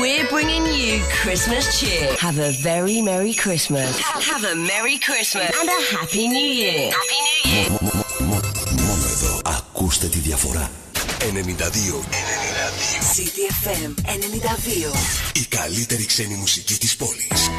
We're bringing you Christmas cheer. Have a very Merry Christmas. Have a Merry Christmas and a Happy New Year. Happy New Year. Μόνο εδώ ακούστε τη διαφορά. 92. 92. CDFM 92. Η καλύτερη ξένη μουσική της πόλης.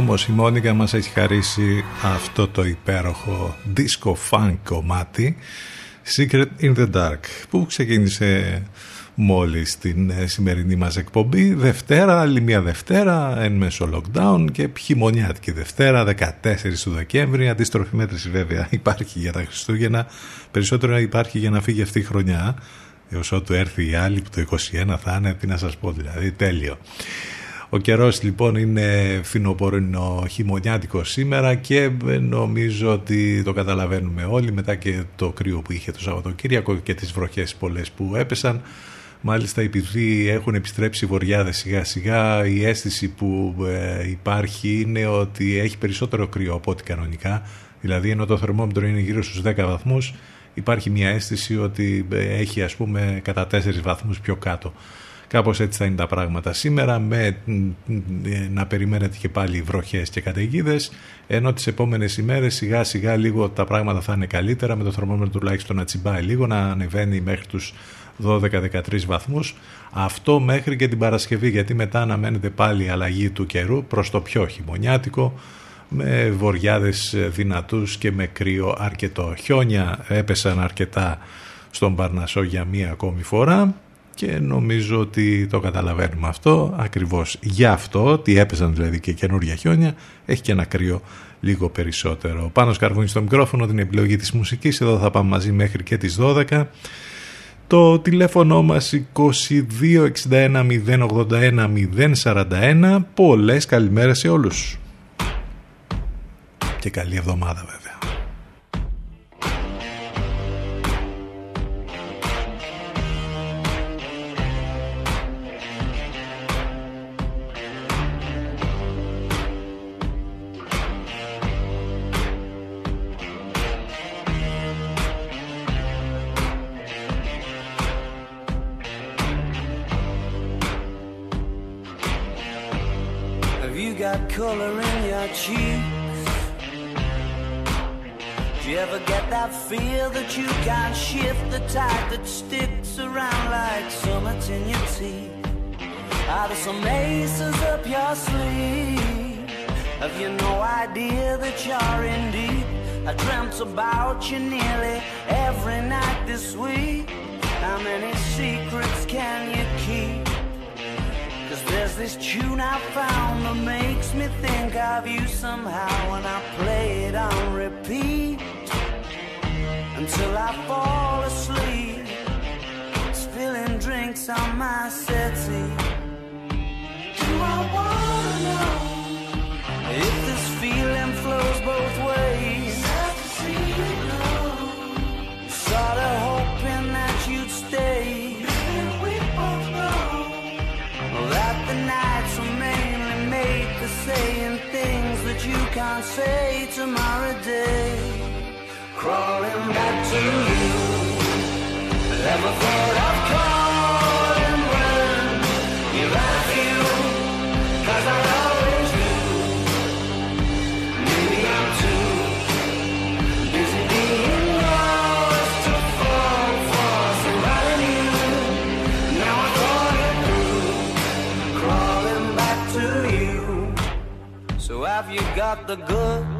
Όμως η Μόνικα μας έχει χαρίσει αυτό το υπέροχο disco funk κομμάτι Secret in the Dark που ξεκίνησε μόλις την ε, σημερινή μας εκπομπή. Δευτέρα, άλλη μια Δευτέρα εν μέσω lockdown και χειμωνιάτικη Δευτέρα 14 του Δεκέμβρη. Αντίστροφη μέτρηση βέβαια υπάρχει για τα Χριστούγεννα. Περισσότερο υπάρχει για να φύγει αυτή η χρονιά. Έως ότου έρθει η άλλη που το 21 θα είναι τι να σας πω δηλαδή τέλειο ο καιρός λοιπόν είναι φινοπορεινο χειμωνιάτικο σήμερα και νομίζω ότι το καταλαβαίνουμε όλοι μετά και το κρύο που είχε το Σαββατοκύριακο και τις βροχές πολλές που έπεσαν. Μάλιστα επειδή έχουν επιστρέψει οι βοριάδες σιγά σιγά η αίσθηση που ε, υπάρχει είναι ότι έχει περισσότερο κρύο από ό,τι κανονικά. Δηλαδή ενώ το θερμόμετρο είναι γύρω στους 10 βαθμούς υπάρχει μια αίσθηση ότι ε, έχει ας πούμε κατά 4 βαθμούς πιο κάτω. Κάπως έτσι θα είναι τα πράγματα σήμερα με να περιμένετε και πάλι βροχές και καταιγίδες, ενώ τις επόμενες ημέρες σιγά σιγά λίγο τα πράγματα θα είναι καλύτερα με το θερμόμετρο τουλάχιστον να τσιμπάει λίγο να ανεβαίνει μέχρι τους 12-13 βαθμούς αυτό μέχρι και την Παρασκευή γιατί μετά αναμένεται πάλι η αλλαγή του καιρού προς το πιο χειμωνιάτικο με βοριάδες δυνατούς και με κρύο αρκετό. Χιόνια έπεσαν αρκετά στον Παρνασό για μία ακόμη φορά και νομίζω ότι το καταλαβαίνουμε αυτό ακριβώς για αυτό ότι έπεσαν δηλαδή και καινούργια χιόνια έχει και ένα κρύο λίγο περισσότερο. Πάνω σκαρβούνι στο μικρόφωνο την επιλογή της μουσικής. Εδώ θα πάμε μαζί μέχρι και τις 12 το τηλέφωνο μας 2261 081 041 πολλές καλημέρες σε όλους. Και καλή εβδομάδα βέβαια fear that you can't shift the tide that sticks around like summits in your teeth. Are there some aces up your sleeve? Have you no idea that you're in deep? I dreamt about you nearly every night this week. How many secrets can you keep? Cause there's this tune I found that makes me think of you somehow when I play it on repeat until I fall asleep, spilling drinks on my settee. Do I wanna know if this feeling flows both ways? Sorta hoping that you'd stay. We both know that the nights were mainly made for saying things that you can't say tomorrow day. Crawling back to you. Never thought I'd calling when you're at you. Cause I always do. Maybe I'm too busy being lost to fall for somebody new. Now I thought it through, crawling back to you. So have you got the goods?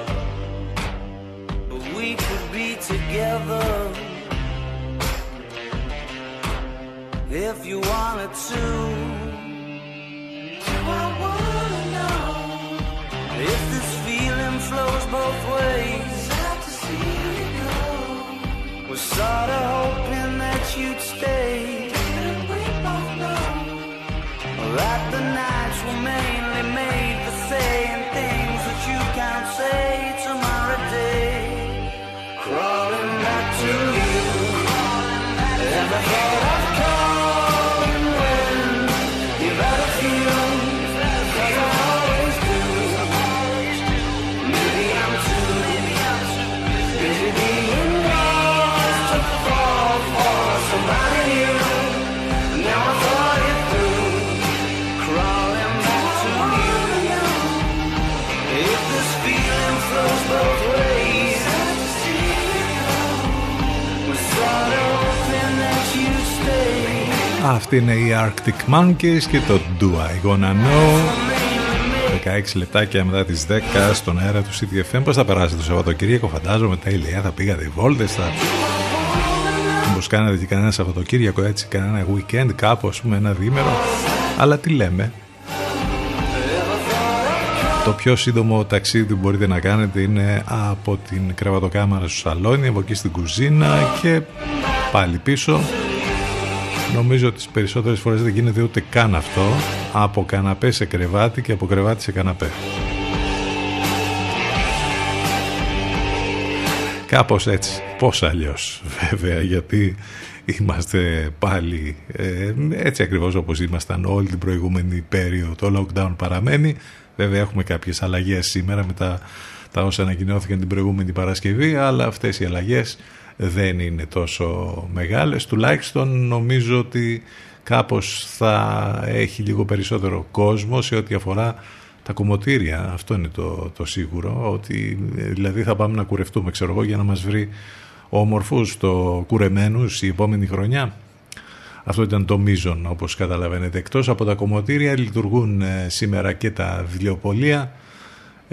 We could be together if you wanted to. Do I wanna know if this feeling flows both ways? Sad to see you go. Was sorta hoping that you'd stay. Didn't we both know that the nights were mainly made for saying to you. Ever had Αυτή είναι η Arctic Monkeys και το Do I Gonna Know. 16 λεπτάκια μετά τις 10 στον αέρα του CTFM Πώς θα περάσει το Σαββατοκύριακο φαντάζομαι τέλεια Θα πήγατε βόλτες θα... Μήπως κάνατε και κανένα Σαββατοκύριακο έτσι Κανένα weekend κάπου ας πούμε ένα διήμερο. Αλλά τι λέμε. Το πιο σύντομο ταξίδι που μπορείτε να κάνετε είναι από την κρεβατοκάμαρα στο σαλόνι, από εκεί στην κουζίνα και πάλι πίσω Νομίζω ότι τις περισσότερες φορές δεν γίνεται ούτε καν αυτό από καναπέ σε κρεβάτι και από κρεβάτι σε καναπέ. Κάπως έτσι. Πώς αλλιώς βέβαια γιατί είμαστε πάλι ε, έτσι ακριβώς όπως ήμασταν όλη την προηγούμενη περίοδο. Το lockdown παραμένει. Βέβαια έχουμε κάποιες αλλαγές σήμερα μετά τα όσα ανακοινώθηκαν την προηγούμενη Παρασκευή αλλά αυτές οι αλλαγές δεν είναι τόσο μεγάλες. Τουλάχιστον νομίζω ότι κάπως θα έχει λίγο περισσότερο κόσμο σε ό,τι αφορά τα κομμωτήρια. Αυτό είναι το, το σίγουρο, ότι δηλαδή θα πάμε να κουρευτούμε, ξέρω εγώ, για να μας βρει όμορφους, το κουρεμένους η επόμενη χρονιά. Αυτό ήταν το μείζον όπως καταλαβαίνετε. Εκτός από τα κομμωτήρια λειτουργούν ε, σήμερα και τα βιβλιοπολία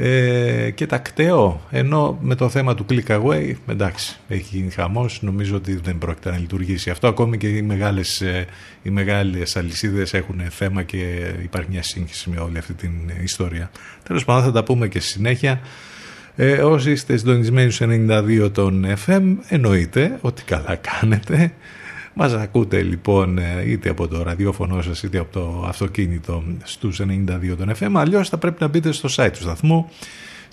ε, και τα κταίω ενώ με το θέμα του click away εντάξει έχει γίνει χαμός. Νομίζω ότι δεν πρόκειται να λειτουργήσει αυτό ακόμη και οι μεγάλες, ε, οι μεγάλες αλυσίδες έχουν θέμα και υπάρχει μια σύγχυση με όλη αυτή την ιστορία. Τέλος πάντων θα τα πούμε και στη συνέχεια. Ε, όσοι είστε συντονισμένοι στους 92 των FM εννοείται ότι καλά κάνετε μας ακούτε λοιπόν ε, είτε από το ραδιόφωνο σας είτε από το αυτοκίνητο στους 92 των FM αλλιώς θα πρέπει να μπείτε στο site του σταθμού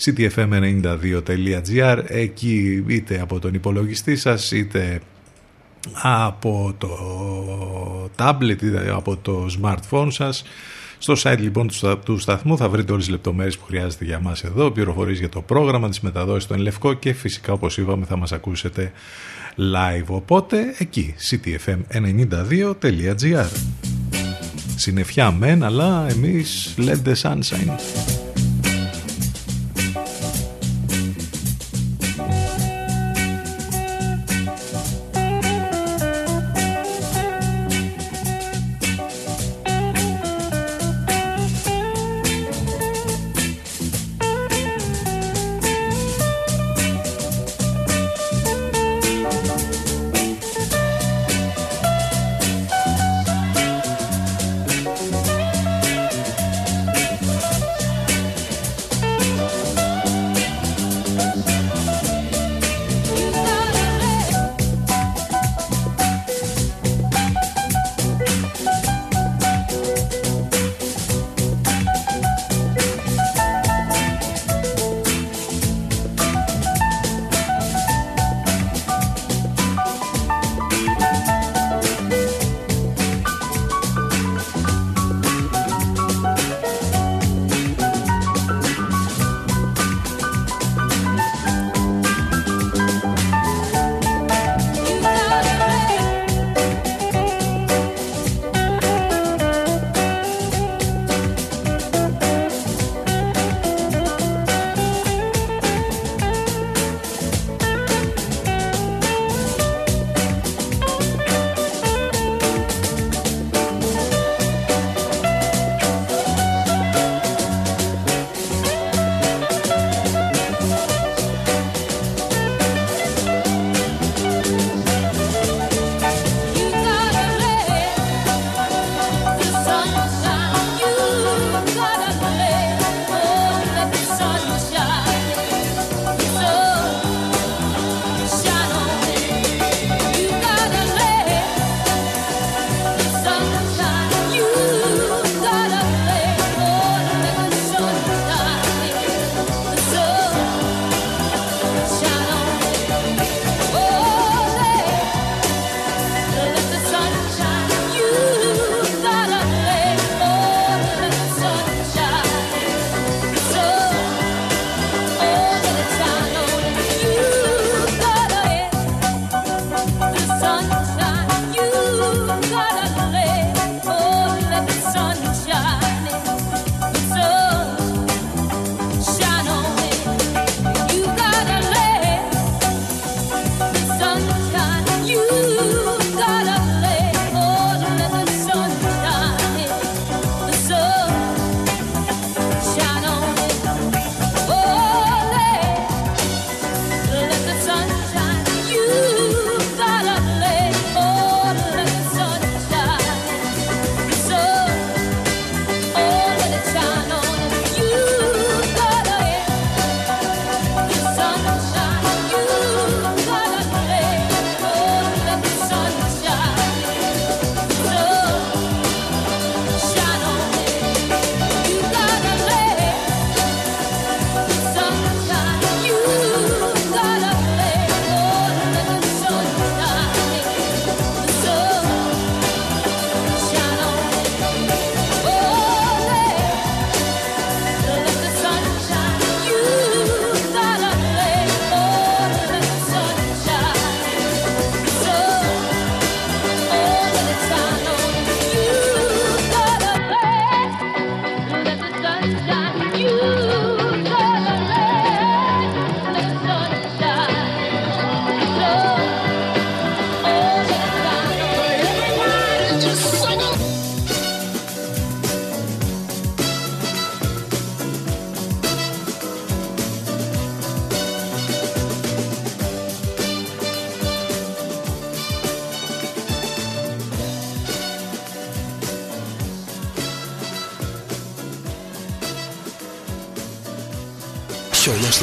ctfm92.gr εκεί είτε από τον υπολογιστή σας είτε από το tablet είτε από το smartphone σας. Στο site λοιπόν του σταθμού θα βρείτε όλες τις λεπτομέρειες που χρειάζεται για μας εδώ, πληροφορίες για το πρόγραμμα, τις μεταδόσεις στον Λευκό και φυσικά όπως είπαμε θα μας ακούσετε live. Οπότε εκεί, ctfm92.gr Συνεφιά μεν, αλλά εμείς let the sunshine.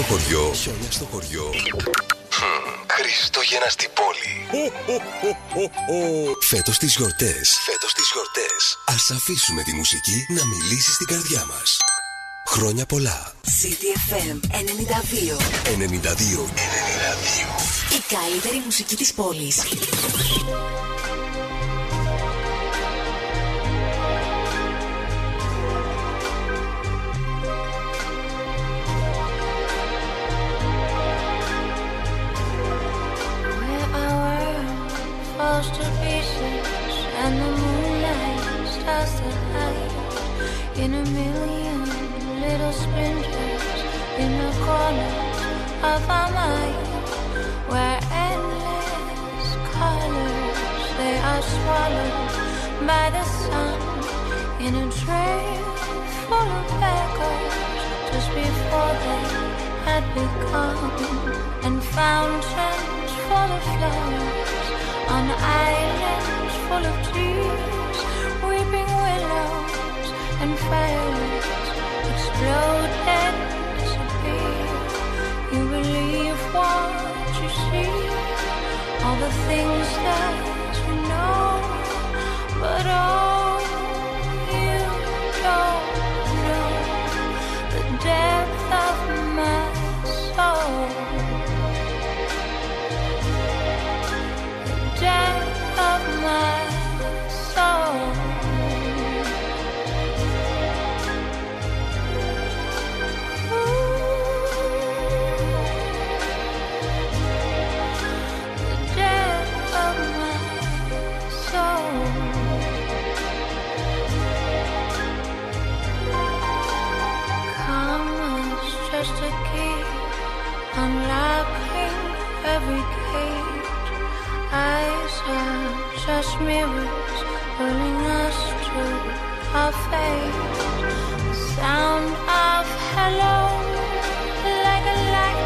Στο χωριό. Χιόνια στο χωριό. Χριστούγεννα στην πόλη. Φέτος τις γιορτές. Φέτος τις γιορτές. Ας αφήσουμε τη μουσική να μιλήσει στην καρδιά μας. Χρόνια πολλά. CDFM 92. 92. 92. Η καλύτερη μουσική της πόλης. Million little splinters in the corners of our mind. Where endless colors they are swallowed by the sun in a trail full of echoes just before they had become and fountains full of flowers on islands full of trees weeping willows and fireworks explode and disappear. You believe what you see all the things that you know but all every gate. Eyes are just mirrors, pulling us to our fate. Sound of hello, like a light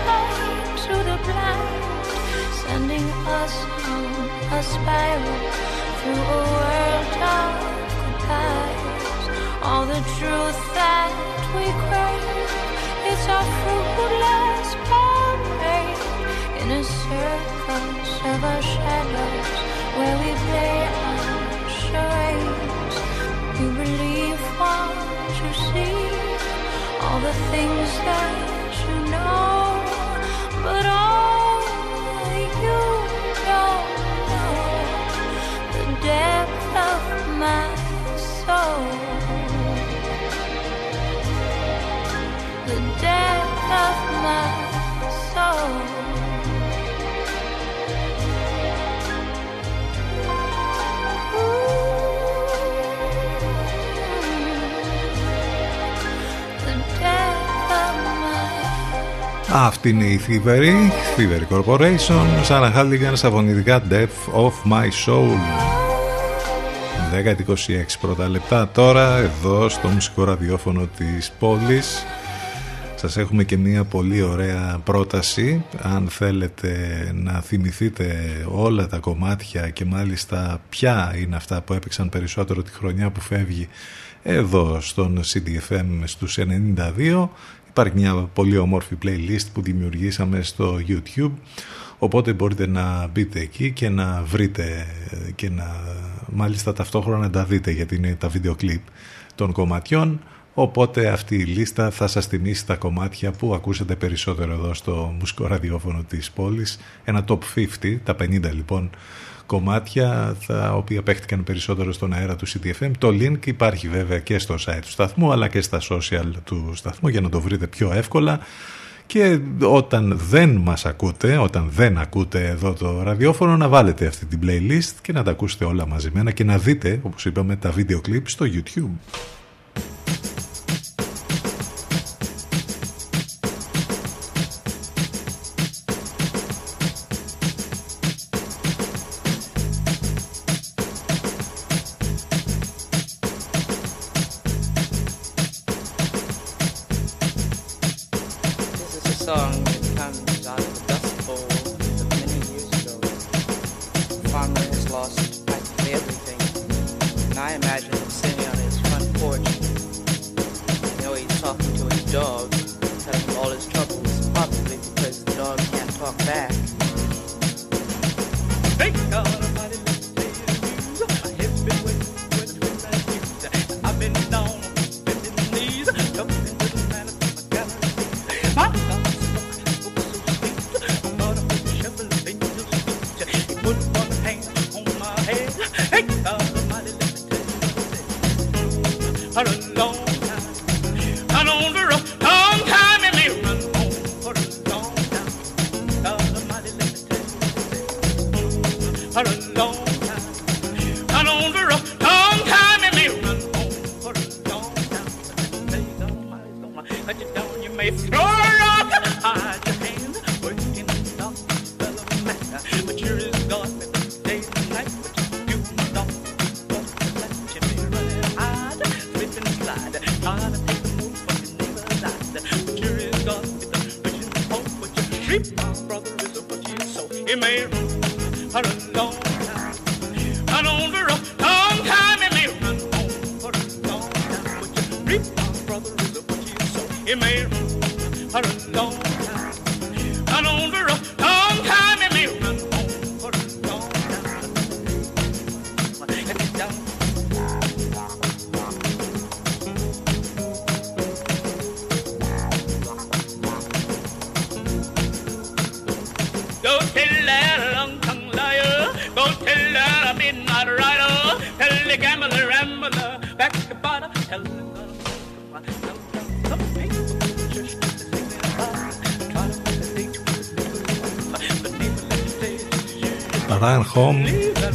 to the blind, sending us on a spiral through a world of goodbyes. All the truth that we crave, it's our fruitless parade circus of our shadows where we play our charades. You believe what you see, all the things that you know, but all you don't know the depth of my soul. The depth of my soul. Αυτή είναι η Thievery, Thievery Corporation, σαν Χάλιγαν στα φωνητικά Depth of My Soul. 10-26 πρώτα λεπτά τώρα, εδώ στο μουσικό ραδιόφωνο της πόλης. Σας έχουμε και μια πολύ ωραία πρόταση αν θέλετε να θυμηθείτε όλα τα κομμάτια και μάλιστα ποια είναι αυτά που έπαιξαν περισσότερο τη χρονιά που φεύγει εδώ στον CDFM στους 92 υπάρχει μια πολύ όμορφη playlist που δημιουργήσαμε στο YouTube οπότε μπορείτε να μπείτε εκεί και να βρείτε και να μάλιστα ταυτόχρονα να τα δείτε γιατί είναι τα βίντεο κλιπ των κομματιών Οπότε αυτή η λίστα θα σας θυμίσει τα κομμάτια που ακούσατε περισσότερο εδώ στο μουσικό ραδιόφωνο της πόλης. Ένα top 50, τα 50 λοιπόν κομμάτια τα οποία παίχτηκαν περισσότερο στον αέρα του CDFM. Το link υπάρχει βέβαια και στο site του σταθμού αλλά και στα social του σταθμού για να το βρείτε πιο εύκολα. Και όταν δεν μας ακούτε, όταν δεν ακούτε εδώ το ραδιόφωνο να βάλετε αυτή την playlist και να τα ακούσετε όλα μαζεμένα και να δείτε όπως είπαμε τα βίντεο κλιπ στο YouTube.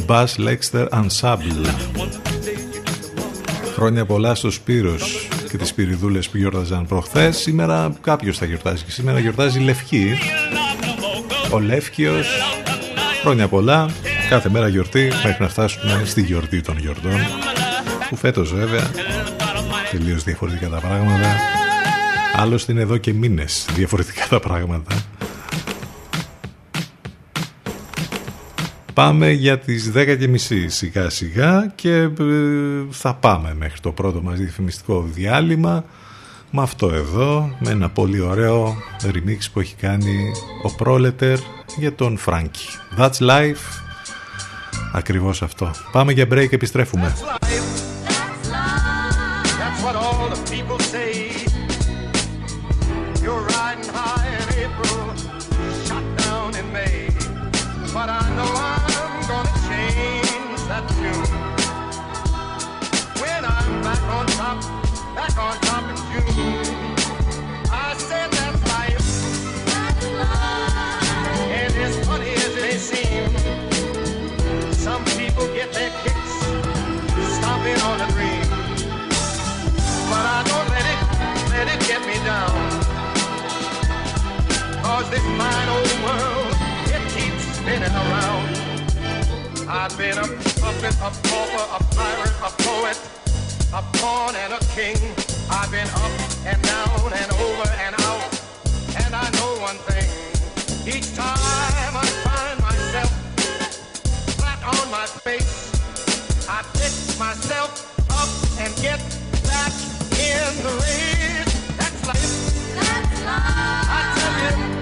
Bass Lexter Ensemble. Χρόνια πολλά στο Σπύρος και τις Σπυριδούλες που γιόρταζαν προχθές. Σήμερα κάποιος θα γιορτάζει και σήμερα γιορτάζει Λευκή. Ο Λεύκιος. Χρόνια πολλά. Κάθε μέρα γιορτή μέχρι να φτάσουμε στη γιορτή των γιορτών. Που φέτος βέβαια τελείως διαφορετικά τα πράγματα. Άλλωστε είναι εδώ και μήνες διαφορετικά τα πράγματα. Πάμε για τις 10.30 σιγά σιγά και ε, θα πάμε μέχρι το πρώτο μας διαφημιστικό διάλειμμα με αυτό εδώ, με ένα πολύ ωραίο remix που έχει κάνει ο Πρόλετερ για τον Φράνκι. That's life. Ακριβώς αυτό. Πάμε για break, επιστρέφουμε. I've been a puppet, a pauper, a pirate, a poet, a pawn and a king. I've been up and down and over and out. And I know one thing. Each time I find myself flat on my face, I pick myself up and get back in the race.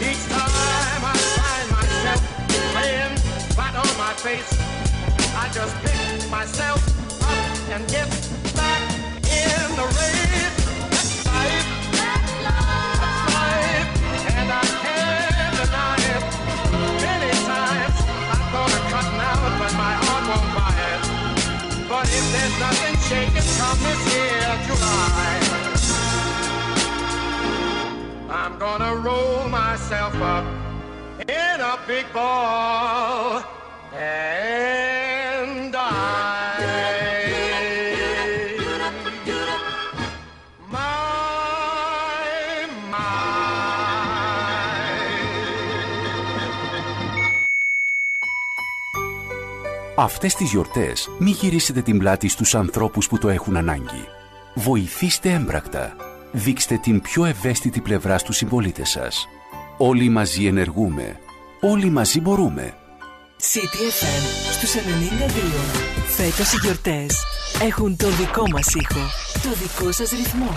Each time I find myself laying flat on my face, I just pick myself up and get back in the race. Life. That's life. And I can't deny it. Many times I but my won't. But if there's nothing shaking come this year, I'm gonna roll myself up in a big ball. Hey. Αυτές τις γιορτές μη γυρίσετε την πλάτη στους ανθρώπους που το έχουν ανάγκη. Βοηθήστε έμπρακτα. Δείξτε την πιο ευαίσθητη πλευρά στους συμπολίτες σας. Όλοι μαζί ενεργούμε. Όλοι μαζί μπορούμε. CTFM στους 92. Φέτος οι γιορτές έχουν το δικό μας ήχο, το δικό σας ρυθμό.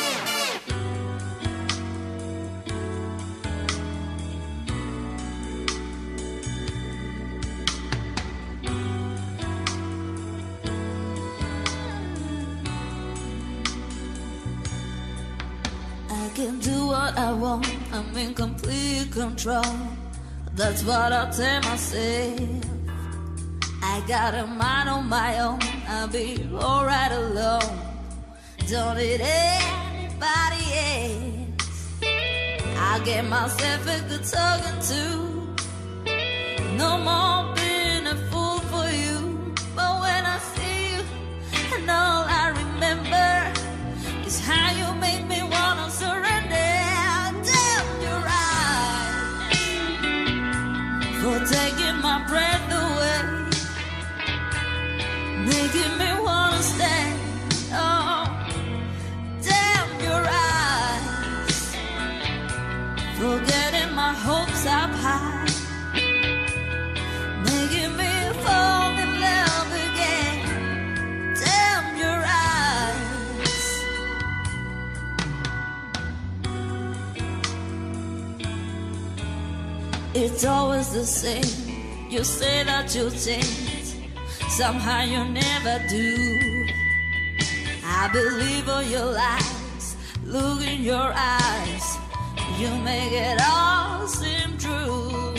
Can do what I want. I'm in complete control. That's what I tell myself. I got a mind on my own. I'll be alright alone. Don't need anybody else. I get myself a good talking to. No more being a fool for you. But when I see you, and all I remember is how you make me Oh, getting my hopes up high, making me fall in love again. Damn, you're right. It's always the same. You say that you'll change, somehow you never do. I believe all your lies, look in your eyes, you make it all seem true.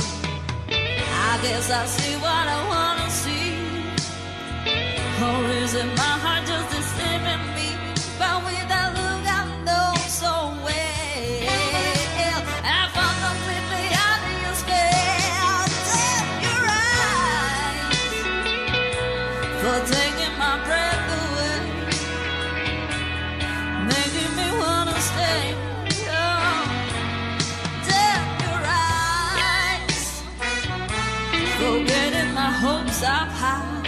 I guess I see what I wanna see, or is it my heart just deceiving me? But with hopes up high.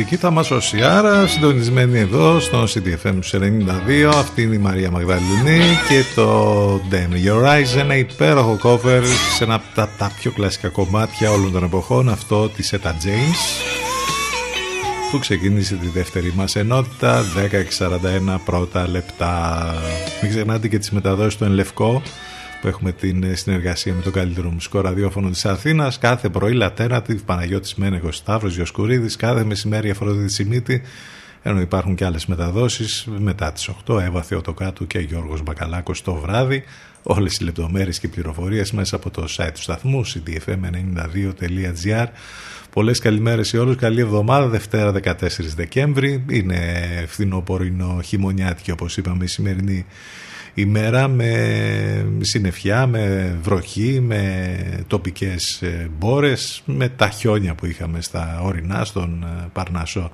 Μουσική θα μας σώσει άρα, συντονισμένη εδώ στο CDFM 92. Αυτή είναι η Μαρία Μαγδαληνή και το Damn Your Eyes, ένα υπέροχο cover σε ένα από τα, τα πιο κλασικά κομμάτια όλων των εποχών, αυτό της Etta James που ξεκίνησε τη δεύτερη μας ενότητα 10.41 πρώτα λεπτά. Μην ξεχνάτε και τις μεταδόσεις του Ενλευκό που έχουμε την συνεργασία με το καλύτερο μουσικό ραδιόφωνο της Αθήνας. Κάθε πρωί Λατέρνατιβ, Παναγιώτης Μένεγος Σταύρος Γιοσκουρίδης. Κάθε μεσημέρι Αφροδίτη Σιμίτη. Ενώ υπάρχουν και άλλες μεταδόσεις μετά τις 8 Εύα Θεοτοκάτου και Γιώργος Μπακαλάκος το βράδυ. Όλες οι λεπτομέρειες και πληροφορίες μέσα από το site του σταθμού cdfm92.gr Πολλές καλημέρες σε όλους, καλή εβδομάδα, Δευτέρα 14 Δεκέμβρη, είναι φθινοπορεινό χειμωνιάτικη όπως είπαμε η σημερινή ημέρα με συννεφιά, με βροχή, με τοπικές ε, μπόρες, με τα χιόνια που είχαμε στα ορεινά στον ε, Παρνασό.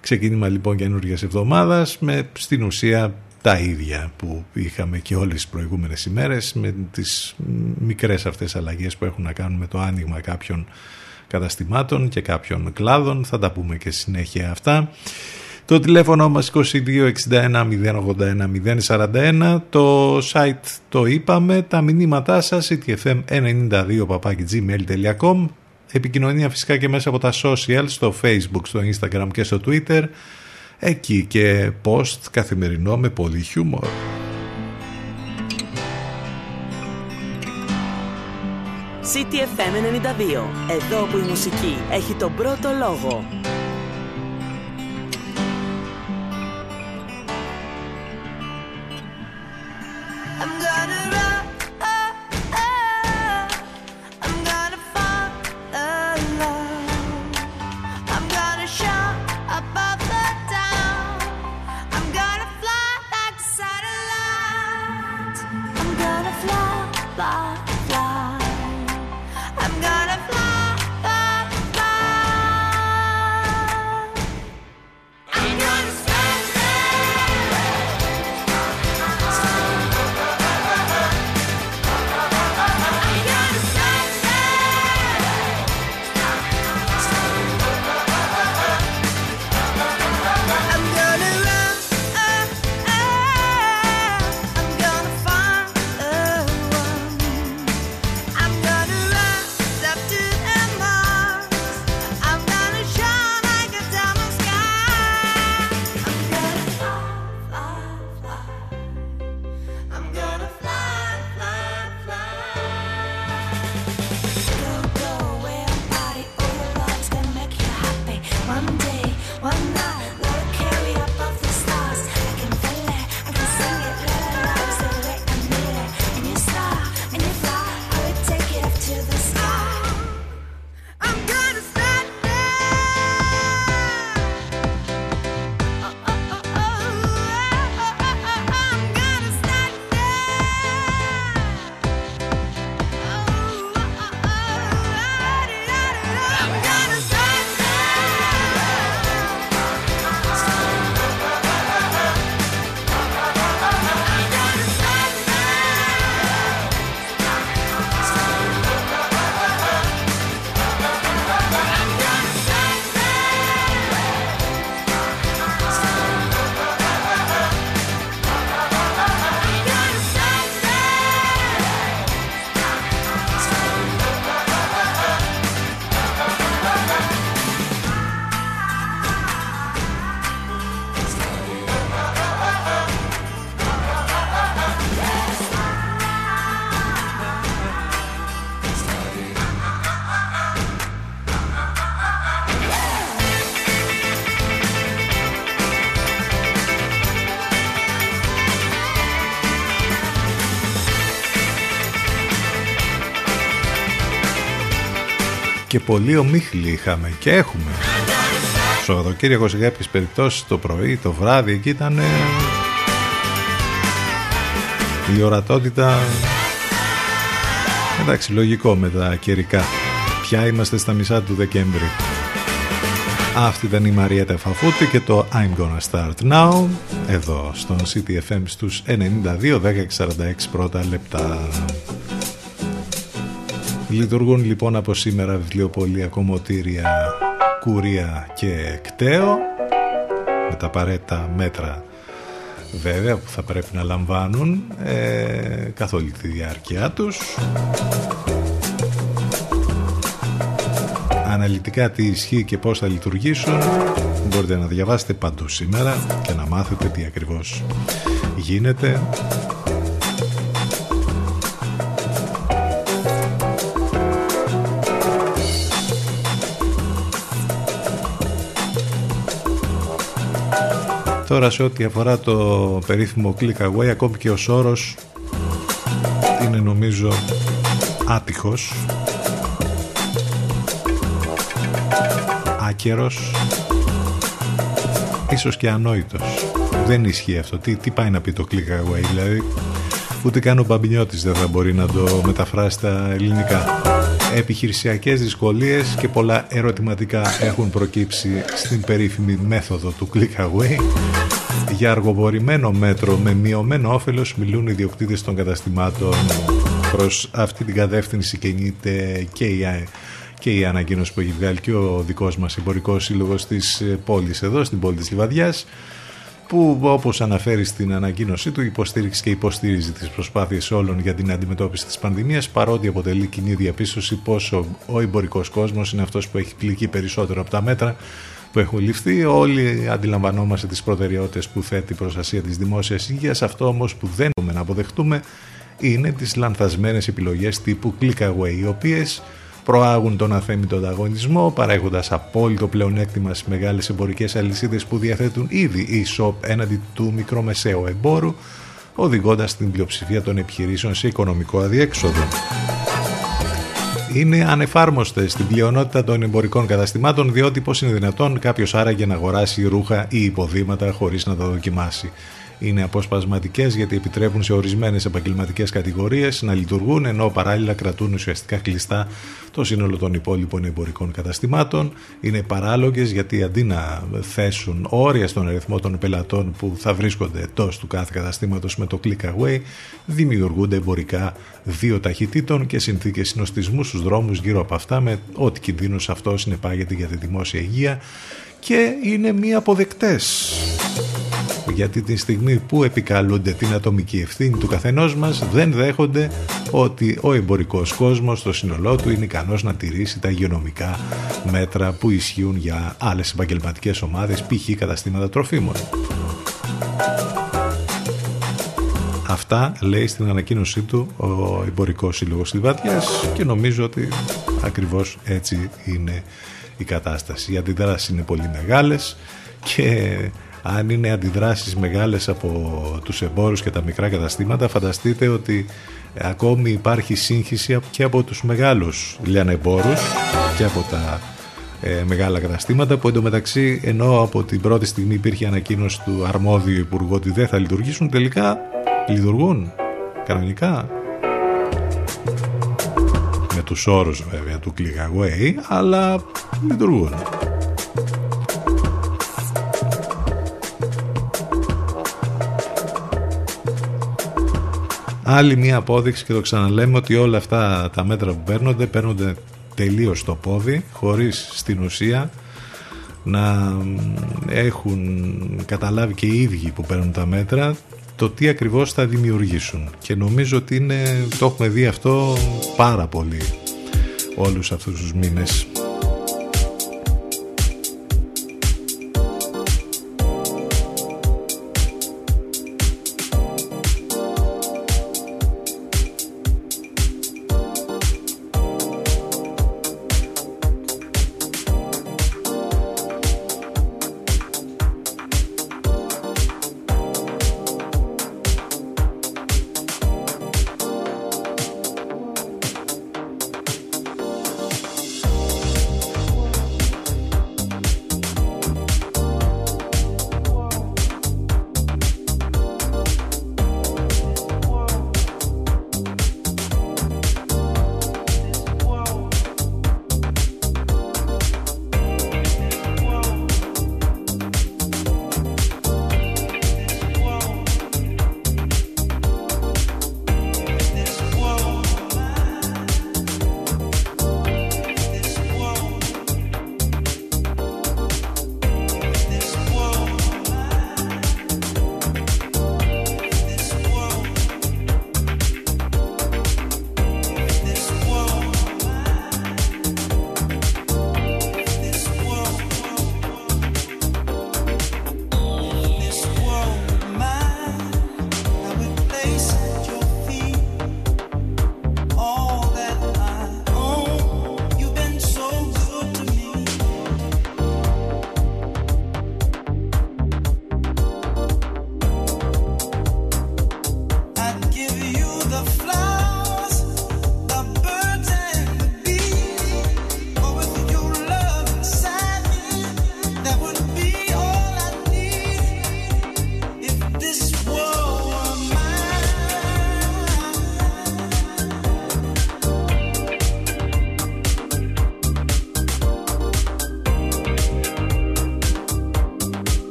Ξεκίνημα λοιπόν καινούργιας εβδομάδας με στην ουσία τα ίδια που είχαμε και όλες τις προηγούμενες ημέρες με τις μικρές αυτές αλλαγές που έχουν να κάνουν με το άνοιγμα κάποιων καταστημάτων και κάποιων κλάδων. Θα τα πούμε και συνέχεια αυτά. Το τηλέφωνο μας 2261 081 041 Το site το είπαμε. Τα μηνύματά σας ctfm92 gmail.com Επικοινωνία φυσικά και μέσα από τα social Στο facebook, στο instagram και στο twitter. Εκεί και post καθημερινό με πολύ χιούμορ. CTFM 92 Εδώ που η μουσική έχει τον πρώτο λόγο και πολύ ομίχλη είχαμε και έχουμε. Σαββατοκύριακο σε κάποιε περιπτώσεις το πρωί, το βράδυ εκεί ήταν η ορατότητα. Εντάξει λογικό με τα καιρικά. Πια είμαστε στα μισά του Δεκέμβρη. Αυτή ήταν η Μαρία Τεφαφούτη και το I'm Gonna Start Now εδώ στον CTFM στους 92 10 46 πρώτα λεπτά Λειτουργούν λοιπόν από σήμερα βιβλιοπολία, κομμωτήρια, κουρία και κταίο με τα απαραίτητα μέτρα βέβαια που θα πρέπει να λαμβάνουν ε, καθ' όλη τη διάρκεια τους. Αναλυτικά τι ισχύει και πώς θα λειτουργήσουν μπορείτε να διαβάσετε παντού σήμερα και να μάθετε τι ακριβώς γίνεται Τώρα σε ό,τι αφορά το περίφημο click away ακόμη και ο Σόρος είναι νομίζω άτυχος άκερος ίσως και ανόητος δεν ισχύει αυτό. Τι, τι πάει να πει το click away, δηλαδή; Ούτε καν ο Μπαμπινιώτης δεν θα μπορεί να το μεταφράσει στα ελληνικά. Επιχειρησιακές δυσκολίες και πολλά ερωτηματικά έχουν προκύψει στην περίφημη μέθοδο του click away. Για αργοπορημένο μέτρο με μειωμένο όφελος μιλούν οι διοκτήτες των καταστημάτων προς αυτή την κατεύθυνση κινείται και η και η ανακοίνωση που έχει βγάλει και ο δικός μας εμπορικός σύλλογος της πόλης εδώ, στην πόλη της Λιβαδιάς που όπως αναφέρει στην ανακοίνωσή του υποστήριξε και υποστηρίζει τις προσπάθειες όλων για την αντιμετώπιση της πανδημίας παρότι αποτελεί κοινή διαπίστωση πως ο, ο εμπορικός κόσμος είναι αυτός που έχει πληγεί περισσότερο από τα μέτρα που έχουν ληφθεί. Όλοι αντιλαμβανόμαστε τις προτεραιότητες που θέτει η προστασία της δημόσιας υγείας. Αυτό όμως που δεν μπορούμε να αποδεχτούμε είναι τις λανθασμένες επιλογές τύπου click away, οι οποίες προάγουν τον αθέμητο ανταγωνισμό, παρέχοντας απόλυτο πλεονέκτημα στις μεγάλες εμπορικές αλυσίδες που διαθέτουν ήδη e-shop έναντι του μικρομεσαίου εμπόρου, οδηγώντας την πλειοψηφία των επιχειρήσεων σε οικονομικό αδιέξοδο. Είναι ανεφάρμοστε στην πλειονότητα των εμπορικών καταστημάτων, διότι πώς είναι δυνατόν κάποιος άραγε να αγοράσει ρούχα ή υποδήματα χωρίς να τα δοκιμάσει είναι αποσπασματικές γιατί επιτρέπουν σε ορισμένες επαγγελματικές κατηγορίες να λειτουργούν ενώ παράλληλα κρατούν ουσιαστικά κλειστά το σύνολο των υπόλοιπων εμπορικών καταστημάτων. Είναι παράλογες γιατί αντί να θέσουν όρια στον αριθμό των πελατών που θα βρίσκονται εντός του κάθε καταστήματος με το click away, δημιουργούνται εμπορικά δύο ταχυτήτων και συνθήκες συνοστισμού στους δρόμους γύρω από αυτά με ό,τι κινδύνο αυτό συνεπάγεται για τη δημόσια υγεία και είναι μη αποδεκτές γιατί τη στιγμή που επικαλούνται την ατομική ευθύνη του καθενός μας δεν δέχονται ότι ο εμπορικός κόσμος στο σύνολό του είναι ικανός να τηρήσει τα υγειονομικά μέτρα που ισχύουν για άλλες επαγγελματικές ομάδες π.χ. καταστήματα τροφίμων. Αυτά λέει στην ανακοίνωσή του ο Εμπορικός Σύλλογος Λιβάδιας και νομίζω ότι ακριβώς έτσι είναι η κατάσταση. Οι αντιδράσεις είναι πολύ μεγάλες και αν είναι αντιδράσεις μεγάλες από τους εμπόρους και τα μικρά καταστήματα φανταστείτε ότι ακόμη υπάρχει σύγχυση και από τους μεγάλους λιανεμπόρους και από τα ε, μεγάλα καταστήματα που εντωμεταξύ ενώ από την πρώτη στιγμή υπήρχε ανακοίνωση του αρμόδιου υπουργού ότι δεν θα λειτουργήσουν τελικά λειτουργούν κανονικά. Με τους όρους βέβαια του Click αλλά λειτουργούν Άλλη μια απόδειξη και το ξαναλέμε ότι όλα αυτά τα μέτρα που παίρνονται παίρνονται τελείως στο πόδι χωρίς στην ουσία να έχουν καταλάβει και οι ίδιοι που παίρνουν τα μέτρα το τι ακριβώς θα δημιουργήσουν. Και νομίζω ότι είναι, το έχουμε δει αυτό πάρα πολύ όλους αυτούς τους μήνες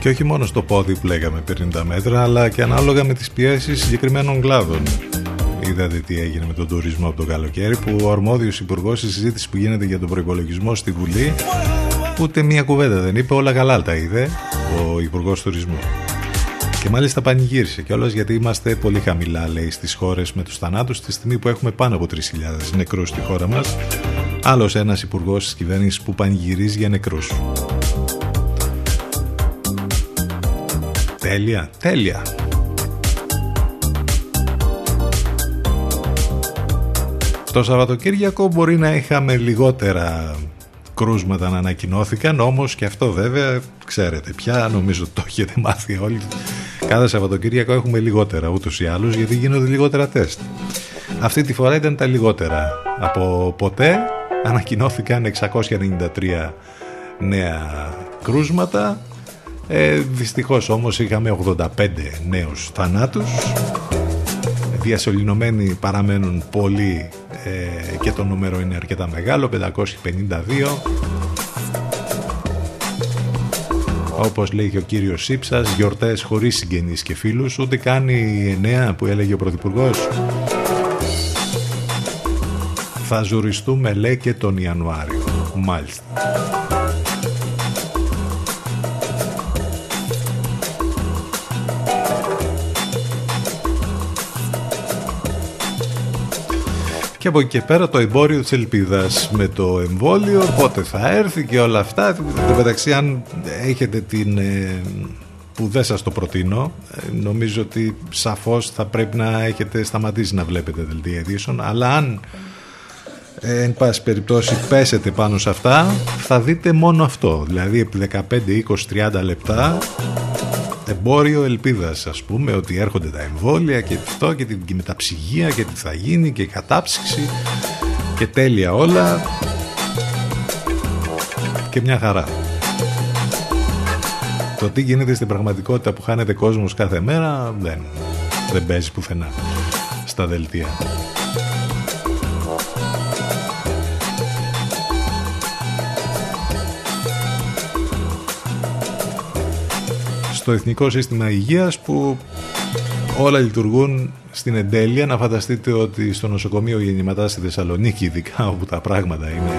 Και όχι μόνο στο πόδι που λέγαμε πριν τα μέτρα, αλλά και ανάλογα με τις πιέσεις συγκεκριμένων κλάδων. Είδατε τι έγινε με τον τουρισμό από το καλοκαίρι, που ο αρμόδιος υπουργός στη συζήτηση που γίνεται για τον προπολογισμό στη Βουλή, ούτε μία κουβέντα δεν είπε, όλα καλά τα είδε ο υπουργός Τουρισμού. Και μάλιστα πανηγύρισε κιόλας γιατί είμαστε πολύ χαμηλά, λέει, στις χώρες με τους θανάτους, τη στιγμή που έχουμε πάνω από 3.000 νεκρούς στη χώρα μας. Άλλος ένας υπουργός της κυβέρνησης που πανηγυρίζει για νεκρούς. Τέλεια, τέλεια. Το Σαββατοκύριακο μπορεί να είχαμε λιγότερα κρούσματα να ανακοινώθηκαν, όμως και αυτό βέβαια ξέρετε πια, νομίζω το έχετε μάθει όλοι. Κάθε Σαββατοκύριακο έχουμε λιγότερα ούτως ή άλλως γιατί γίνονται λιγότερα τεστ. Αυτή τη φορά ήταν τα λιγότερα. Από ποτέ ανακοινώθηκαν 693 νέα κρούσματα. Ε, δυστυχώς όμως είχαμε 85 νέους θανάτους. Διασωληνωμένοι παραμένουν πολλοί ε, και το νούμερο είναι αρκετά μεγάλο, 552. Όπως λέει και ο κύριος Σύψας, γιορτές χωρίς συγγενείς και φίλους, ούτε κάνει η εννέα που έλεγε ο Πρωθυπουργός. Θα ζουριστούμε λέει και τον Ιανουάριο. Μάλιστα. Και από εκεί και πέρα το εμπόριο της ελπίδας με το εμβόλιο, πότε θα έρθει και όλα αυτά. Εν μεταξύ αν έχετε την... Ε, που δεν σας το προτείνω, ε, νομίζω ότι σαφώς θα πρέπει να έχετε σταματήσει να βλέπετε δελτία ειδήσεων, αλλά αν ε, εν πάση περιπτώσει πέσετε πάνω σε αυτά, θα δείτε μόνο αυτό. Δηλαδή επί 15, 20, 30 λεπτά εμπόριο ελπίδας ας πούμε ότι έρχονται τα εμβόλια και αυτό και, την, και με τα ψυγεία και τι θα γίνει και η κατάψυξη και τέλεια όλα. Και μια χαρά. Το τι γίνεται στην πραγματικότητα που χάνεται κόσμος κάθε μέρα δεν, δεν παίζει πουθενά στα δελτία στο Εθνικό Σύστημα Υγείας που όλα λειτουργούν στην εντέλεια. Να φανταστείτε ότι στο νοσοκομείο γεννηματά στη Θεσσαλονίκη, ειδικά όπου τα πράγματα είναι.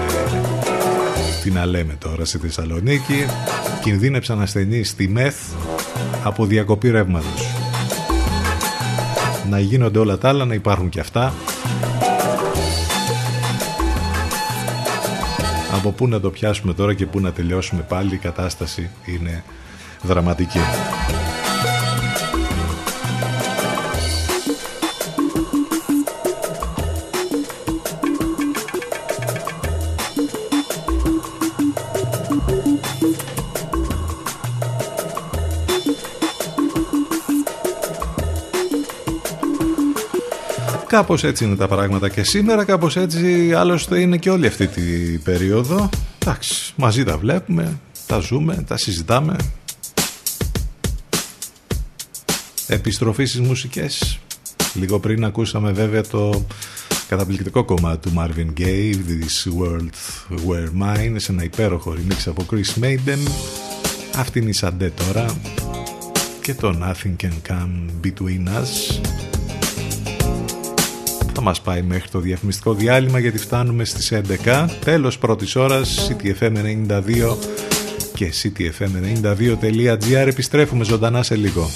Τι να λέμε τώρα στη Θεσσαλονίκη, κινδύνεψαν ασθενείς στη ΜΕΘ από διακοπή ρεύματος. Να γίνονται όλα τα άλλα, να υπάρχουν και αυτά. Από πού να το πιάσουμε τώρα και πού να τελειώσουμε πάλι η κατάσταση είναι δραματική. Κάπως έτσι είναι τα πράγματα και σήμερα, κάπως έτσι άλλωστε είναι και όλη αυτή την περίοδο. Εντάξει, μαζί τα βλέπουμε, τα ζούμε, τα συζητάμε, επιστροφή στις μουσικές. Λίγο πριν ακούσαμε βέβαια το καταπληκτικό κομμάτι του Marvin Gaye This World Were Mine σε ένα υπέροχο remix από Chris Maiden. Αυτή είναι η Σαντέ τώρα και το Nothing Can Come Between Us. Θα μας πάει μέχρι το διαφημιστικό διάλειμμα γιατί φτάνουμε στις 11 τέλος πρώτης ώρας CTFM92 και ctfm92.gr επιστρέφουμε ζωντανά σε λίγο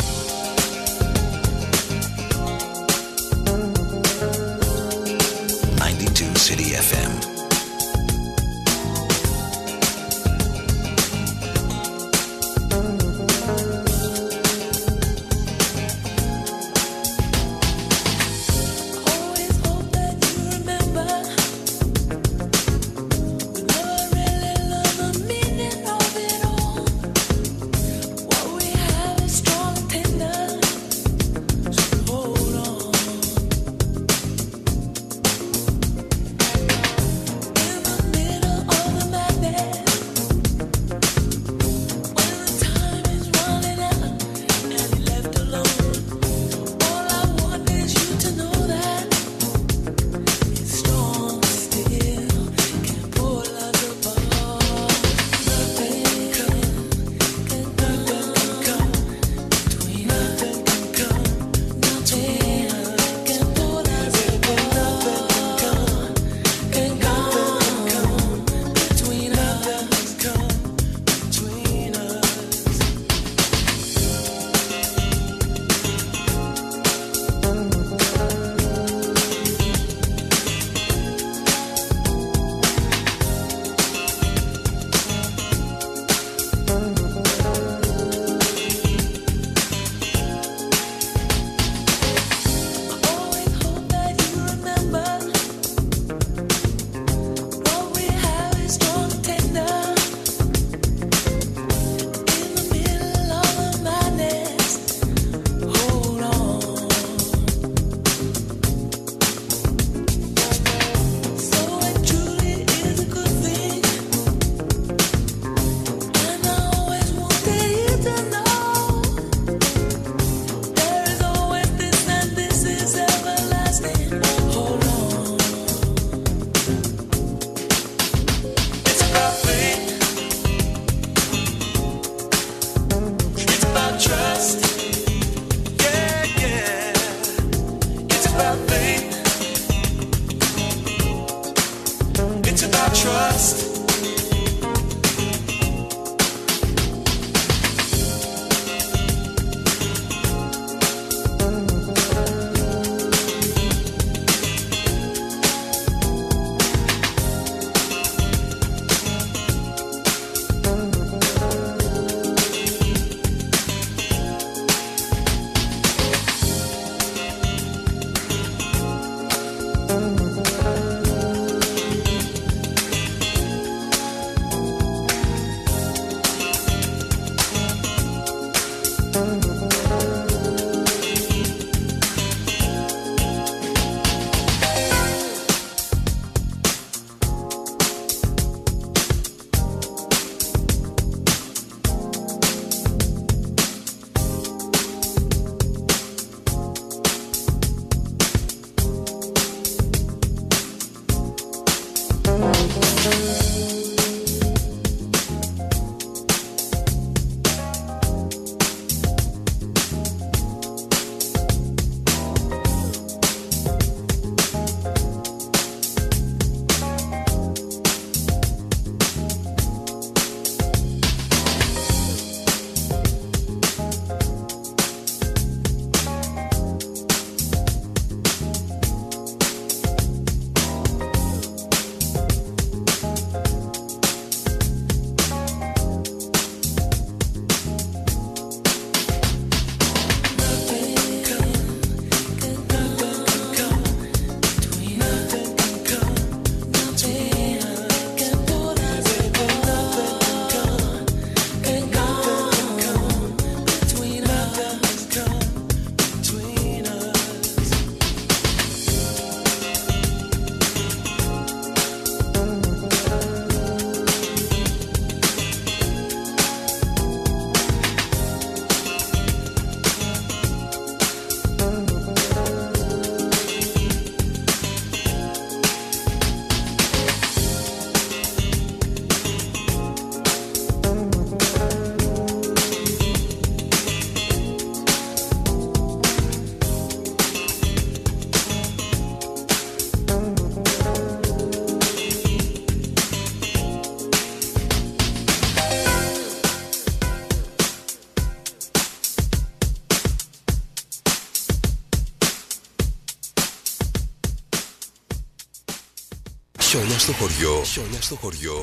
χωριό. Χιόνια στο χωριό.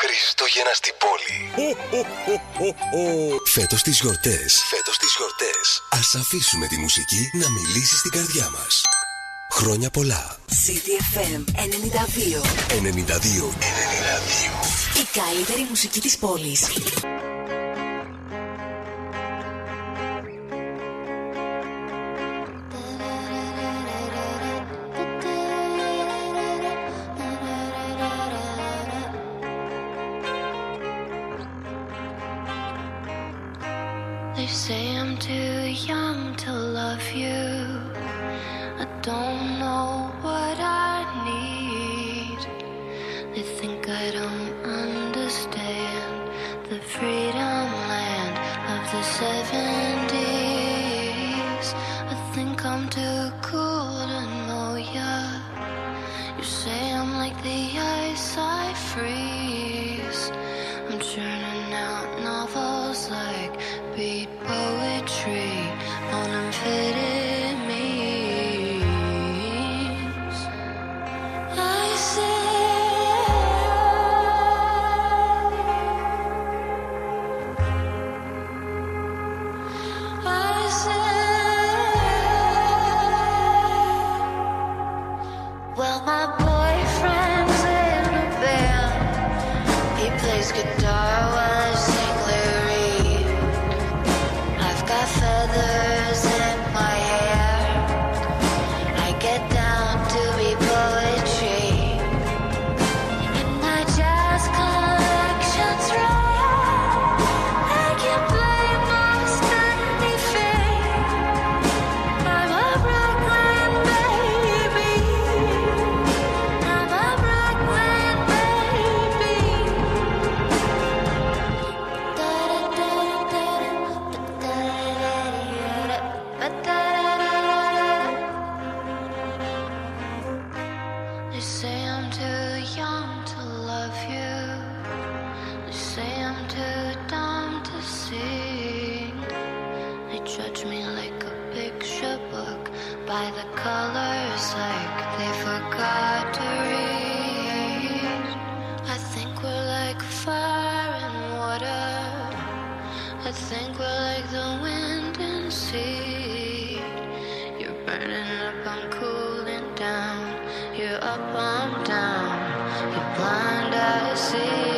Χριστούγεννα στην πόλη. Φέτος τις γιορτές. Φέτος τις γιορτές. Α αφήσουμε τη μουσική να μιλήσει στην καρδιά μας. Χρόνια πολλά. CDFM 92. 92. 92. Η καλύτερη μουσική της πόλης. judge me like a picture book by the colors, like they forgot to read. I think we're like fire and water. I think we're like the wind and sea. You're burning up, I'm cooling down. You're up, I'm down. You're blind, I see.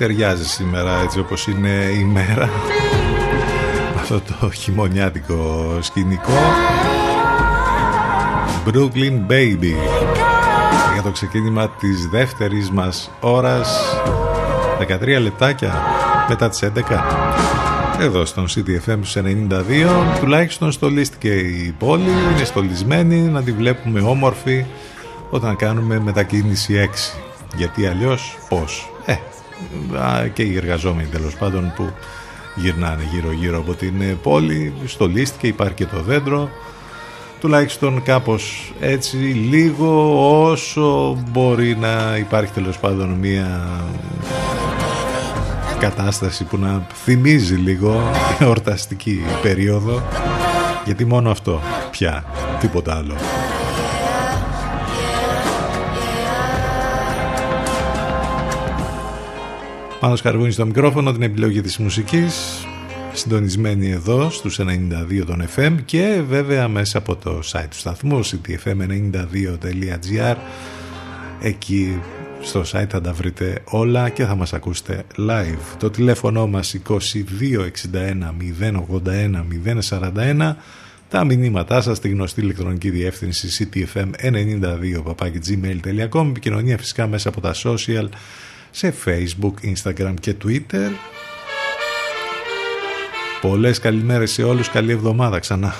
ταιριάζει σήμερα έτσι όπως είναι η μέρα. Αυτό το χειμωνιάτικο σκηνικό. Brooklyn Baby. Για το ξεκίνημα της δεύτερης μας ώρας. 13 λεπτάκια μετά τις 11 εδώ στον CTFM 92 τουλάχιστον στολίστηκε η πόλη είναι στολισμένη να τη βλέπουμε όμορφη όταν κάνουμε μετακίνηση 6 γιατί αλλιώς πώς; Και οι εργαζόμενοι τέλος πάντων που γυρνάνε γύρω γύρω από την πόλη. Στολίστηκε υπάρχει και το δέντρο. Τουλάχιστον κάπως έτσι λίγο όσο μπορεί να υπάρχει τέλος πάντων μία κατάσταση που να θυμίζει λίγο εορταστική περίοδο. Γιατί μόνο αυτό πια τίποτα άλλο Πάνω σκαρβούνι στο μικρόφωνο την επιλογή της μουσικής συντονισμένη εδώ στους 92 των FM και βέβαια μέσα από το site του σταθμού ctfm92.gr εκεί στο site θα τα βρείτε όλα και θα μας ακούσετε live. Το τηλέφωνο μας 2261 081 041 τα μηνύματά σας στη γνωστή ηλεκτρονική διεύθυνση ctfm92 επικοινωνία φυσικά μέσα από τα social σε facebook, instagram και twitter Πολλές καλημέρες σε όλους, καλή εβδομάδα ξανά.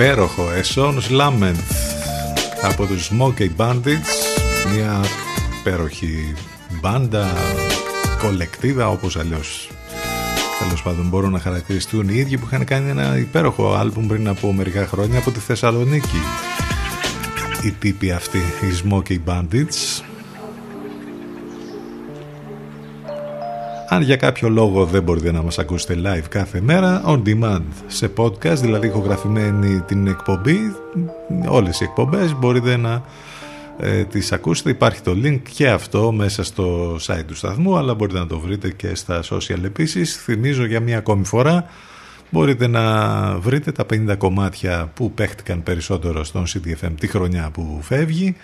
Υπέροχο A Song's Lament από τους Smokey Bandits. Μια υπέροχη μπάντα κολεκτίβα όπως αλλιώς. Τέλος πάντων μπορούν να χαρακτηριστούν οι ίδιοι που είχαν κάνει ένα υπέροχο άλμπουμ πριν από μερικά χρόνια από τη Θεσσαλονίκη. Οι τύποι αυτοί οι Smokey Bandits Αν για κάποιο λόγο δεν μπορείτε να μας ακούσετε live κάθε μέρα, on demand σε podcast, δηλαδή ηχογραφημένη την εκπομπή, όλες οι εκπομπές μπορείτε να ε, τις ακούσετε. Υπάρχει το link και αυτό μέσα στο site του σταθμού, αλλά μπορείτε να το βρείτε και στα social επίσης. Θυμίζω για μία ακόμη φορά, μπορείτε να βρείτε τα 50 κομμάτια που παίχτηκαν περισσότερο στον CDFM τη χρονιά που φεύγει.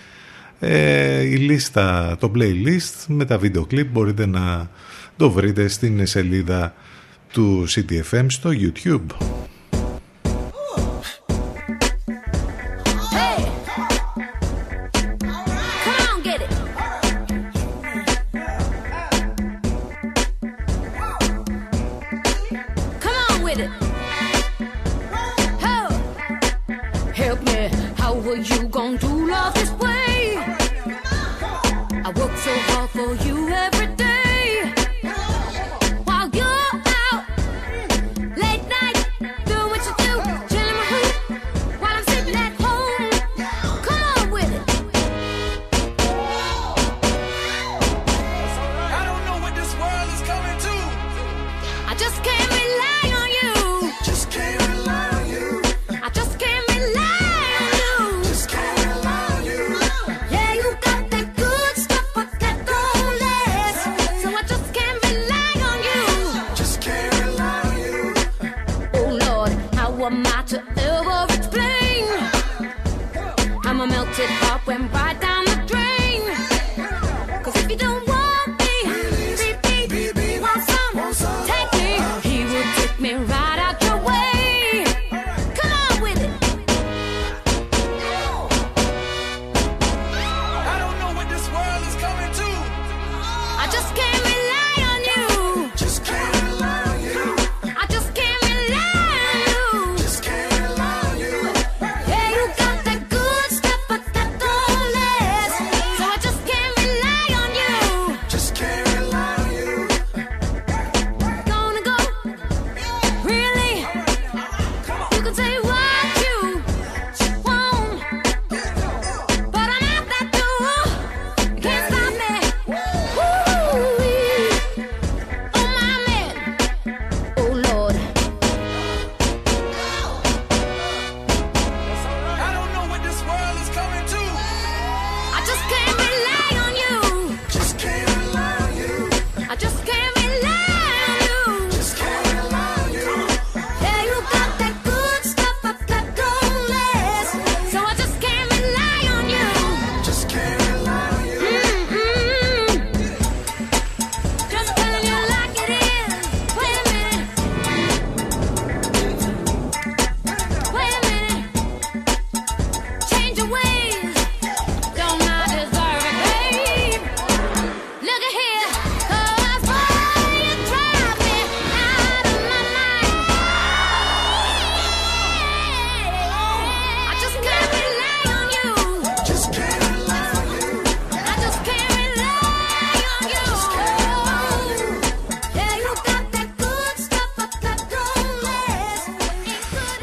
Ε, η λίστα, το playlist με τα βίντεο κλιπ μπορείτε να το βρείτε στην σελίδα του CTFM στο YouTube.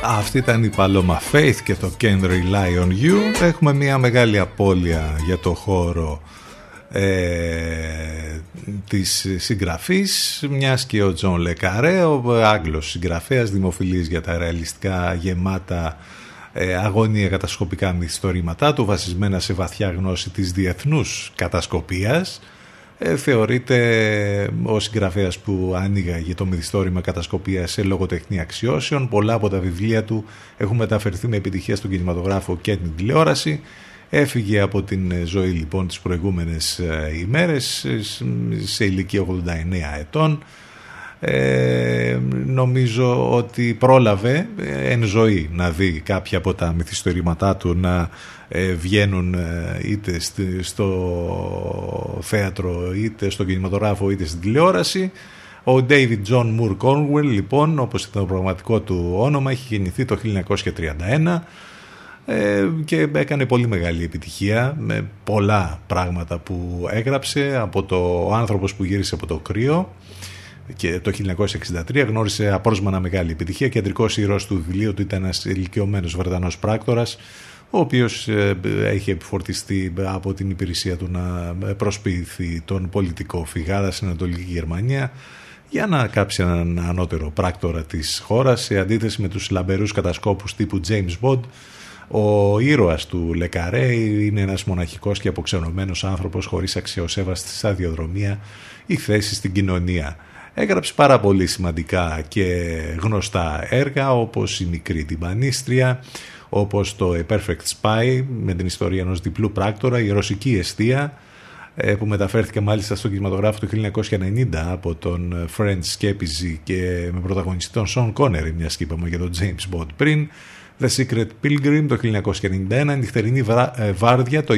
Αυτή ήταν η Paloma Faith και το Can't Rely on You. Έχουμε μια μεγάλη απώλεια για το χώρο ε, της συγγραφής μιας και ο Τζον Λε Καρέ ο Άγγλος συγγραφέας δημοφιλής για τα ρεαλιστικά γεμάτα ε, αγωνία κατασκοπικά μυθιστορήματά του βασισμένα σε βαθιά γνώση της διεθνούς κατασκοπίας ε, θεωρείται ο συγγραφέας που ανήγαγε το μυθιστόρημα κατασκοπίας σε λογοτεχνία αξιώσεων. Πολλά από τα βιβλία του έχουν μεταφερθεί με επιτυχία στον κινηματογράφο και την τηλεόραση. Έφυγε από την ζωή λοιπόν τις προηγούμενες ε, ημέρες σε ηλικία 89 ετών. Ε, νομίζω ότι πρόλαβε εν ζωή να δει κάποια από τα μυθιστορήματά του να ε, βγαίνουν ε, είτε στο θέατρο είτε στο κινηματογράφο είτε στην τηλεόραση Ο David John Moore Cornwell, λοιπόν, όπως ήταν το πραγματικό του όνομα, έχει γεννηθεί το 1931 ε, και έκανε πολύ μεγάλη επιτυχία με πολλά πράγματα που έγραψε από το ο άνθρωπος που γύρισε από το κρύο και το 1963 γνώρισε απρόσμενα μεγάλη επιτυχία. Κεντρικός ήρωας του βιβλίου του ήταν ένας ηλικιωμένος Βρετανός πράκτορας ο οποίος ε, έχει επιφορτιστεί από την υπηρεσία του να προσποιηθεί τον πολιτικό φυγάδα στην Ανατολική Γερμανία για να κάψει έναν ανώτερο πράκτορα της χώρας σε αντίθεση με τους λαμπερούς κατασκόπους τύπου James Bond ο ήρωας του Λεκαρέ είναι ένας μοναχικός και αποξενωμένος άνθρωπος χωρίς αξιοσέβαστη σταδιοδρομία ή θέση στην κοινωνία. Έγραψε πάρα πολύ σημαντικά και γνωστά έργα όπως η μικρή τυμπανίστρια, όπως το A Perfect Spy με την ιστορία ενός διπλού πράκτορα, η ρωσική αιστεία ε, που μεταφέρθηκε μάλιστα στο κινηματογράφο του 1990 από τον French Σκέπιζη και με πρωταγωνιστή τον Σον Κόνερ, μιας και είπαμε για τον James Bond πριν, The Secret Pilgrim το 1991, νυχτερινή ε, βάρδια, το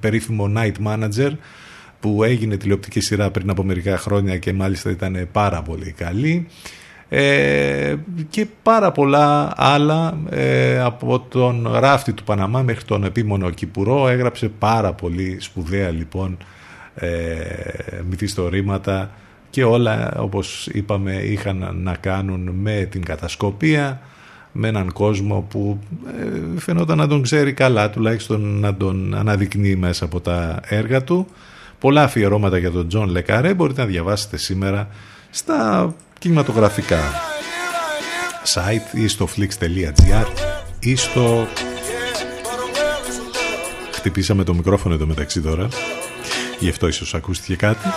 περίφημο Night Manager που έγινε τηλεοπτική σειρά πριν από μερικά χρόνια και μάλιστα ήταν πάρα πολύ καλή ε, και πάρα πολλά άλλα ε, από τον ράφτη του Παναμά μέχρι τον επίμονο Κυπουρό. Έγραψε πάρα πολύ σπουδαία λοιπόν ε, μυθιστορήματα και όλα όπως είπαμε είχαν να κάνουν με την κατασκοπία με έναν κόσμο που ε, φαινόταν να τον ξέρει καλά τουλάχιστον να τον αναδεικνύει μέσα από τα έργα του. Πολλά αφιερώματα για τον Τζον Λε Καρέ μπορείτε να διαβάσετε σήμερα στα κινηματογραφικά site ή στο flix.gr ή στο χτυπήσαμε το μικρόφωνο εδώ μεταξύ τώρα. Γι' αυτό ίσως ακούστηκε κάτι.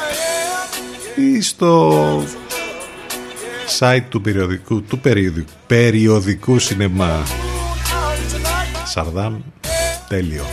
Ή στο site του περιοδικού του περιοδικού, περιοδικού σινεμά. Σαρδάμ. Τέλειο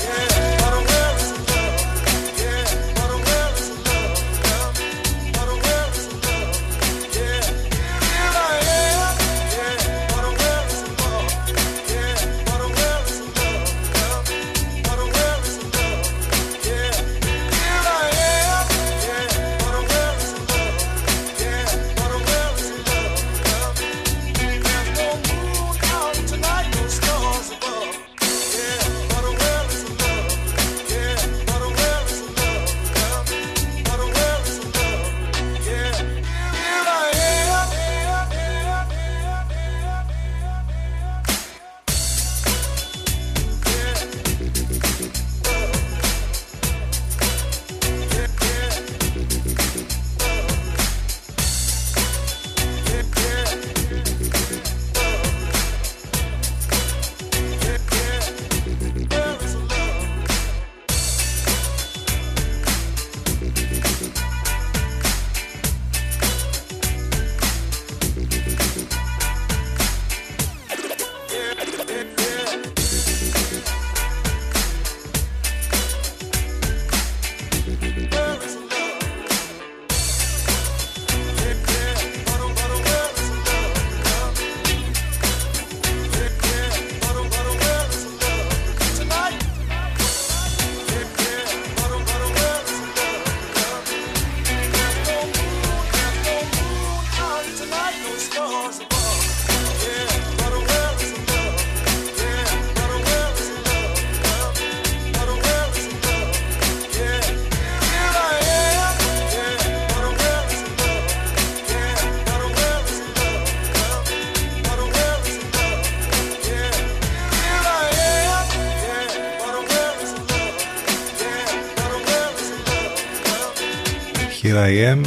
I Am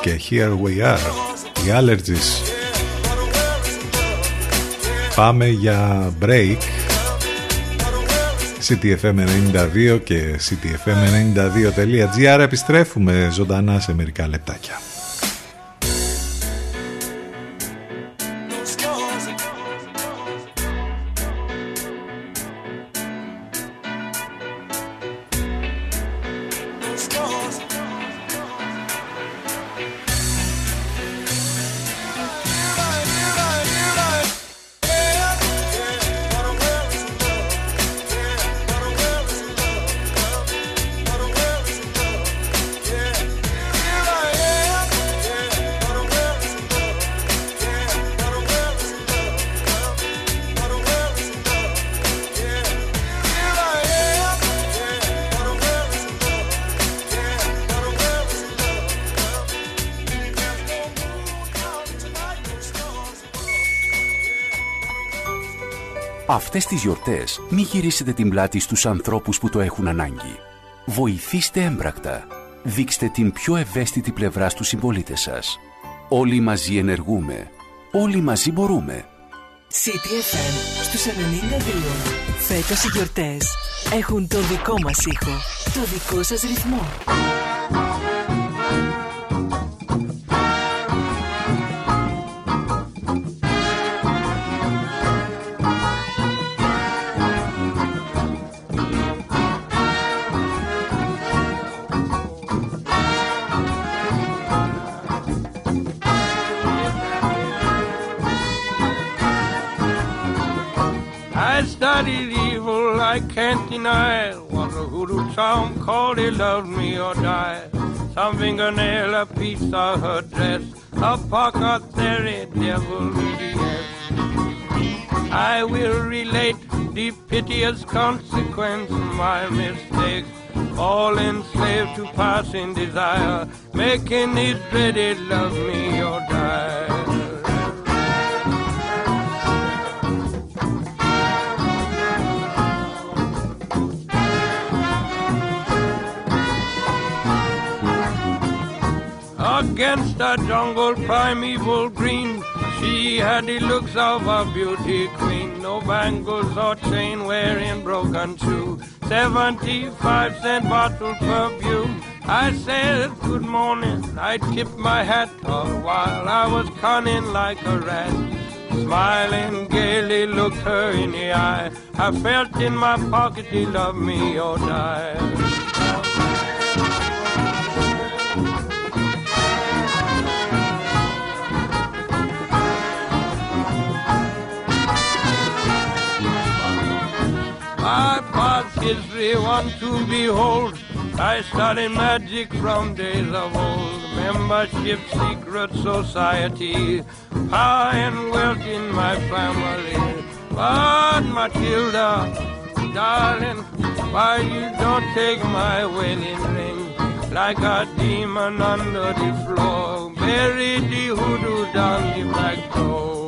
και Here We Are οι Allergies. Πάμε για break. CTFM92 και CTFM92.gr επιστρέφουμε ζωντανά σε μερικά λεπτάκια Αυτές τις γιορτές μην γυρίσετε την πλάτη στους ανθρώπους που το έχουν ανάγκη. Βοηθήστε έμπρακτα. Δείξτε την πιο ευαίσθητη πλευρά στους συμπολίτες σας. Όλοι μαζί ενεργούμε. Όλοι μαζί μπορούμε. CTFM στους 92. Φέτος οι γιορτές έχουν το δικό μας ήχο, το δικό σας ρυθμό. I can't deny. it. Was a hoodoo charm called he loved me or die. Some fingernail, a piece of her dress, a pocket theory, devil yes. I will relate the piteous consequence of my mistake. All enslaved to passing desire, making it ready, love me or die. Against a jungle primeval green, she had the looks of a beauty queen. No bangles or chain wearing broken shoe. Seventy-five cent bottle perfume. I said good morning. I tipped my hat all while I was cunning like a rat. Smiling gaily looked her in the eye. I felt in my pocket he loved me or die. History one to behold. I studied magic from days of old. Membership, secret society, power and wealth in my family. But Matilda, darling, why you don't take my wedding ring? Like a demon under the floor, bury the hoodoo down the back door.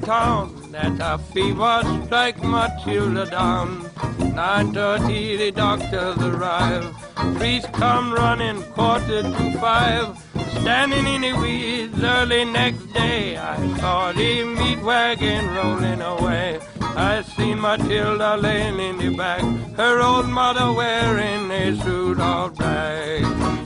Town that a fever strike Matilda down. 9.30 the doctors arrive. Priest come running quarter to five. Standing in the weeds early next day, I saw the meat wagon rolling away. I seen Matilda laying in the back, her old mother wearing a suit of black.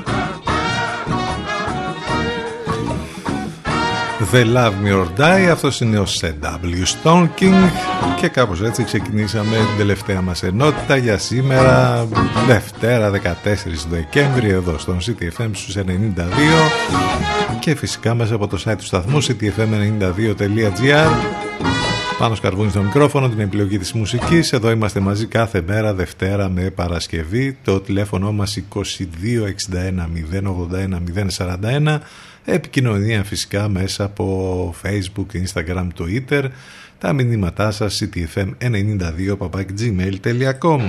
The Love Me or Die, αυτός είναι ο C.W. Stonking και κάπως έτσι ξεκινήσαμε την τελευταία μας ενότητα για σήμερα Δευτέρα 14 Δεκέμβρη εδώ στον CTFM στους 92 και φυσικά μέσα από το site του σταθμού ctfm92.gr πάνω σκαρβούνι στο μικρόφωνο, την επιλογή της μουσικής. Εδώ είμαστε μαζί κάθε μέρα, Δευτέρα με Παρασκευή. Το τηλέφωνο μας 2261 081 041 επικοινωνία φυσικά μέσα από Facebook, Instagram, Twitter. Τα μηνύματά σας ctfm92 gmail.com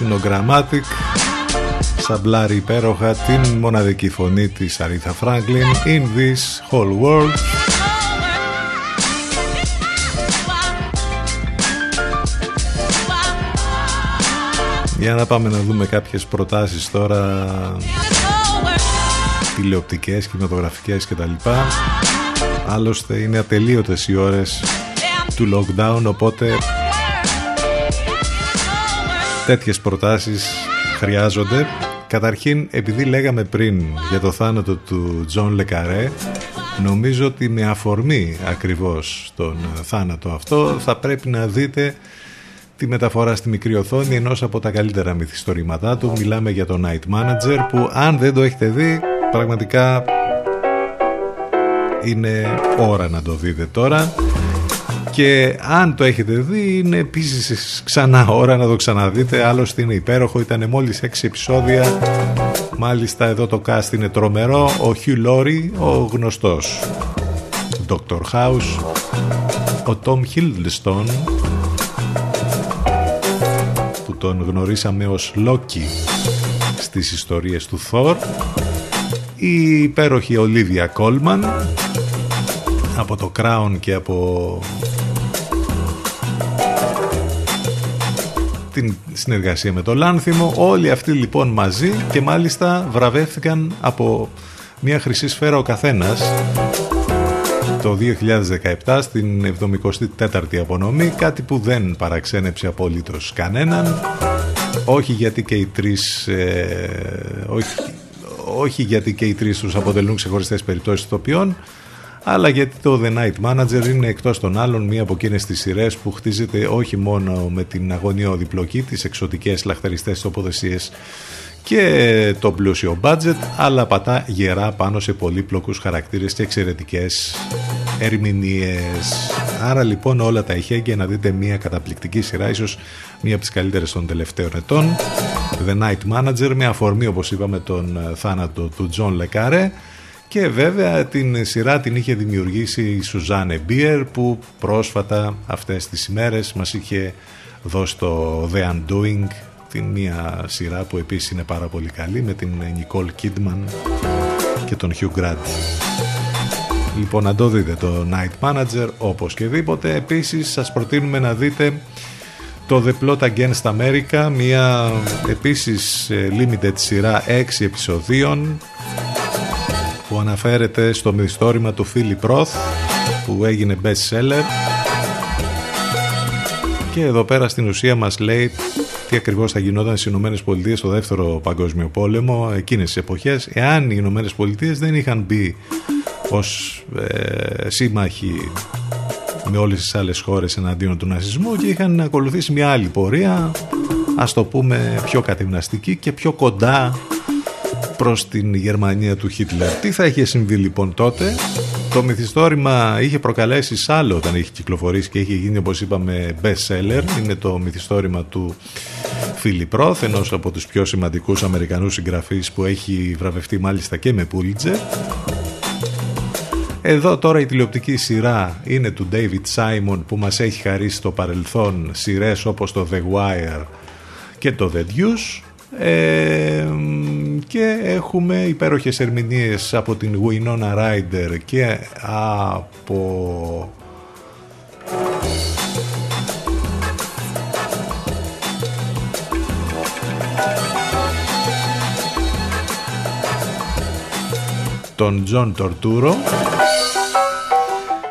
είναι ο Grammatic. Σαμπλάρει υπέροχα την μοναδική φωνή της Αρίθα Φράγκλιν In this whole world. Για να πάμε να δούμε κάποιες προτάσεις τώρα. Τηλεοπτικές, κινηματογραφικές κτλ. Άλλωστε είναι ατελείωτες οι ώρες του lockdown οπότε τέτοιες προτάσεις χρειάζονται. Καταρχήν επειδή λέγαμε πριν για το θάνατο του Τζον Λε Καρέ νομίζω ότι με αφορμή ακριβώς τον θάνατο αυτό θα πρέπει να δείτε τη μεταφορά στη μικρή οθόνη ενός από τα καλύτερα μυθιστορήματά του. Μιλάμε για το Night Manager που αν δεν το έχετε δει πραγματικά είναι ώρα να το δείτε τώρα και αν το έχετε δει είναι επίσης ξανά ώρα να το ξαναδείτε. Άλλωστε είναι υπέροχο, ήταν μόλις 6 επεισόδια. Μάλιστα εδώ το cast είναι τρομερό. Ο Hugh Laurie, ο γνωστός. Dr. House. Ο Tom Hiddleston που τον γνωρίσαμε ως Loki στις ιστορίες του Thor. Η υπέροχη Ολίβια Κόλμαν από το Crown και από την συνεργασία με το Λάνθιμο. Όλοι αυτοί λοιπόν μαζί και μάλιστα βραβεύτηκαν από μια χρυσή σφαίρα ο καθένας. Το 2017 στην 74η απονομή κάτι που δεν παραξένεψε απολύτως κανέναν. Όχι γιατί και οι τρεις ε, όχι, όχι γιατί και οι τρεις τους αποτελούν ξεχωριστές περιπτώσεις ηθοποιών αλλά γιατί το The Night Manager είναι εκτός των άλλων μία από εκείνες τις σειρές που χτίζεται όχι μόνο με την αγωνιώδη πλοκή, τις εξωτικές λαχταριστές τοποθεσίες και το πλούσιο budget, αλλά πατά γερά πάνω σε πολύπλοκους χαρακτήρες και εξαιρετικές ερμηνείες. Άρα λοιπόν όλα τα ηχέγγυα να δείτε μια καταπληκτική σειρά, ίσως μία από τις καλύτερες των τελευταίων ετών, The Night Manager, με αφορμή όπως είπαμε τον θάνατο του John Le και βέβαια την σειρά την είχε δημιουργήσει η Σουζάνε Μπίερ που πρόσφατα αυτές τις ημέρες μας είχε δώσει το The Undoing την μία σειρά που επίσης είναι πάρα πολύ καλή με την Nicole Kidman και τον Hugh Grant. Λοιπόν να το δείτε το Night Manager όπως και δίποτε. Επίσης σας προτείνουμε να δείτε το The Plot Against America μια επίσης ε, limited σειρά 6 επεισοδίων που αναφέρεται στο μυθιστόρημα του Φίλιπ Roth που έγινε best seller και εδώ πέρα στην ουσία μας λέει τι ακριβώς θα γινόταν στις Ηνωμένες Πολιτείες στο δεύτερο παγκόσμιο πόλεμο εκείνες τις εποχές. Εάν οι Ηνωμένες Πολιτείες δεν είχαν μπει ως ε, σύμμαχοι με όλες τις άλλες χώρες εναντίον του ναζισμού και είχαν ακολουθήσει μια άλλη πορεία ας το πούμε πιο κατευναστική και πιο κοντά προς την Γερμανία του Χίτλερ. Τι θα είχε συμβεί λοιπόν τότε; Το μυθιστόρημα είχε προκαλέσει άλλο όταν είχε κυκλοφορήσει και είχε γίνει όπως είπαμε best seller. Είναι το μυθιστόρημα του Φίλιπ Ρόθ, ενός από τους πιο σημαντικούς Αμερικανούς συγγραφείς που έχει βραβευτεί μάλιστα και με Πούλιτζερ. Εδώ τώρα η τηλεοπτική σειρά είναι του David Simon που μας έχει χαρίσει στο παρελθόν σειρές όπως το The Wire και το The Deuce και έχουμε υπέροχες ερμηνείες από την Winona Ryder και από τον Τζον Τουρτούρο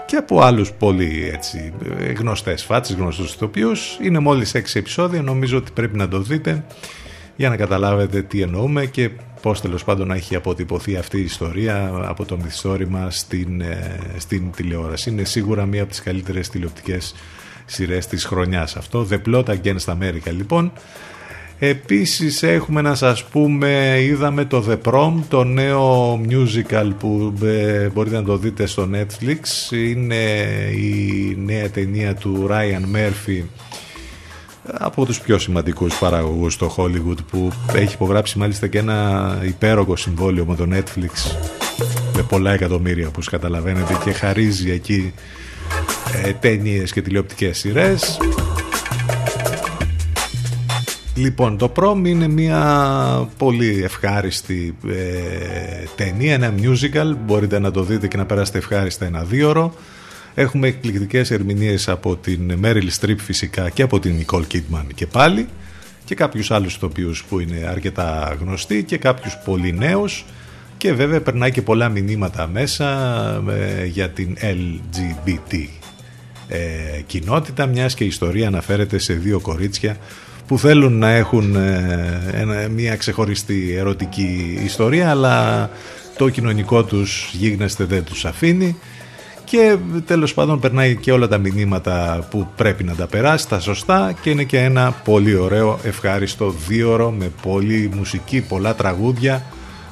και από άλλους πολύ έτσι, γνωστές φάτσες, γνωστούς ηθοποιούς. Είναι μόλις 6 επεισόδια, νομίζω ότι πρέπει να το δείτε για να καταλάβετε τι εννοούμε και πώς τέλος πάντων έχει αποτυπωθεί αυτή η ιστορία από το μυθιστόρημα στην, ε, στην τηλεόραση. Είναι σίγουρα μία από τις καλύτερες τηλεοπτικές σειρές της χρονιάς αυτό. The Plot Against America λοιπόν. Επίσης έχουμε να σας πούμε, είδαμε το The Prom, το νέο μιούζικαλ που ε, μπορείτε να το δείτε στο Netflix. Είναι η νέα ταινία του Ryan Murphy από τους πιο σημαντικούς παραγωγούς στο Hollywood που έχει υπογράψει μάλιστα και ένα υπέρογο συμβόλαιο με το Netflix με πολλά εκατομμύρια όπως καταλαβαίνετε και χαρίζει εκεί ε, ταινίες και τηλεοπτικές σειρές Λοιπόν, το Prom είναι μια πολύ ευχάριστη ε, ταινία, ένα musical, μπορείτε να το δείτε και να περάσετε ευχάριστα ένα δύο ώρο. Έχουμε εκπληκτικές ερμηνείες από την Meryl Streep φυσικά και από την Nicole Kidman και πάλι και κάποιους άλλους ηθοποιούς που είναι αρκετά γνωστοί και κάποιους πολύ νέους και βέβαια περνάει και πολλά μηνύματα μέσα ε, για την LGBT ε, κοινότητα μιας και η ιστορία αναφέρεται σε δύο κορίτσια που θέλουν να έχουν ε, μια ξεχωριστή ερωτική ιστορία αλλά το κοινωνικό τους γίγνεσθε δεν τους αφήνει και τέλος πάντων περνάει και όλα τα μηνύματα που πρέπει να τα περάσει τα σωστά και είναι και ένα πολύ ωραίο ευχάριστο δίωρο με πολλή μουσική, πολλά τραγούδια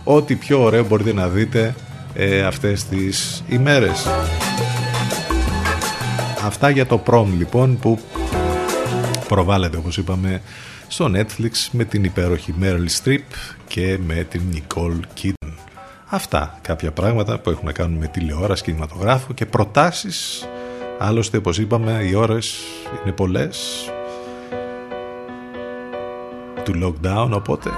ό,τι πιο ωραίο μπορείτε να δείτε ε, αυτές τις ημέρες Αυτά για το prom λοιπόν που προβάλλεται όπως είπαμε στο Netflix με την υπέροχη Meryl Streep και με την Nicole Kidman. Αυτά κάποια πράγματα που έχουν να κάνουν με τηλεόραση, κινηματογράφο και προτάσεις. Άλλωστε όπως είπαμε οι ώρες είναι πολλές του lockdown οπότε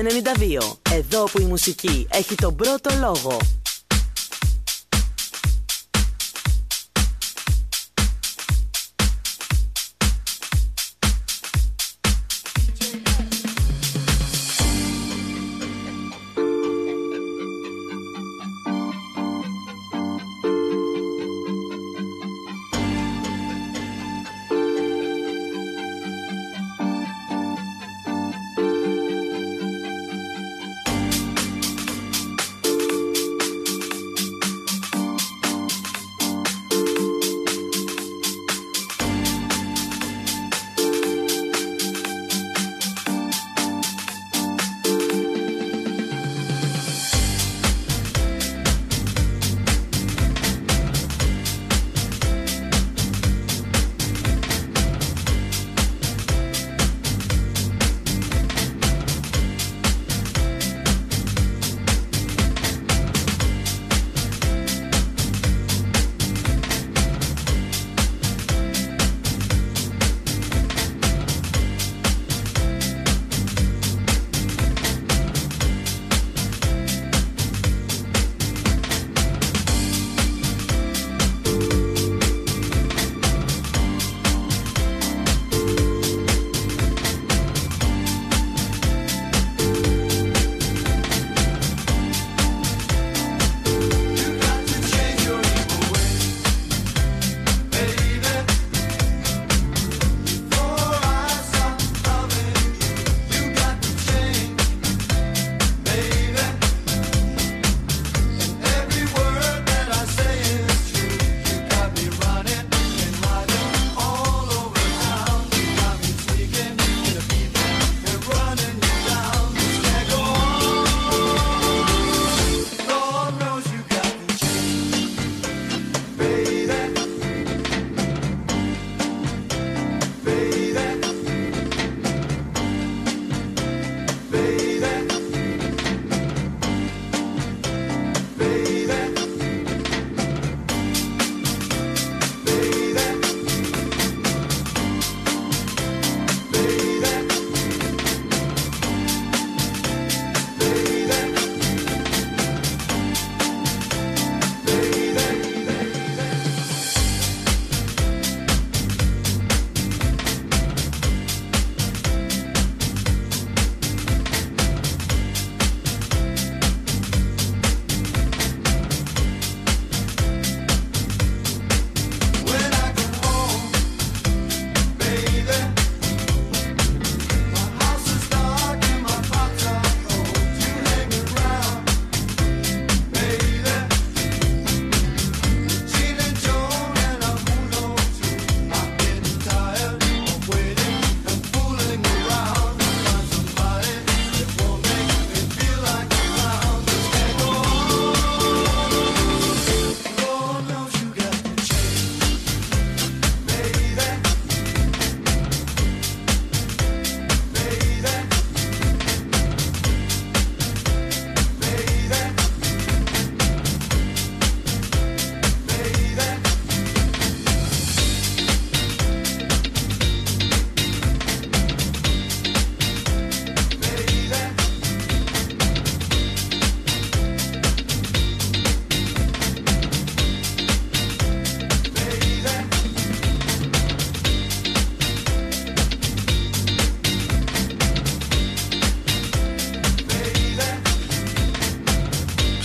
CTFM 92. Εδώ που η μουσική έχει τον πρώτο λόγο.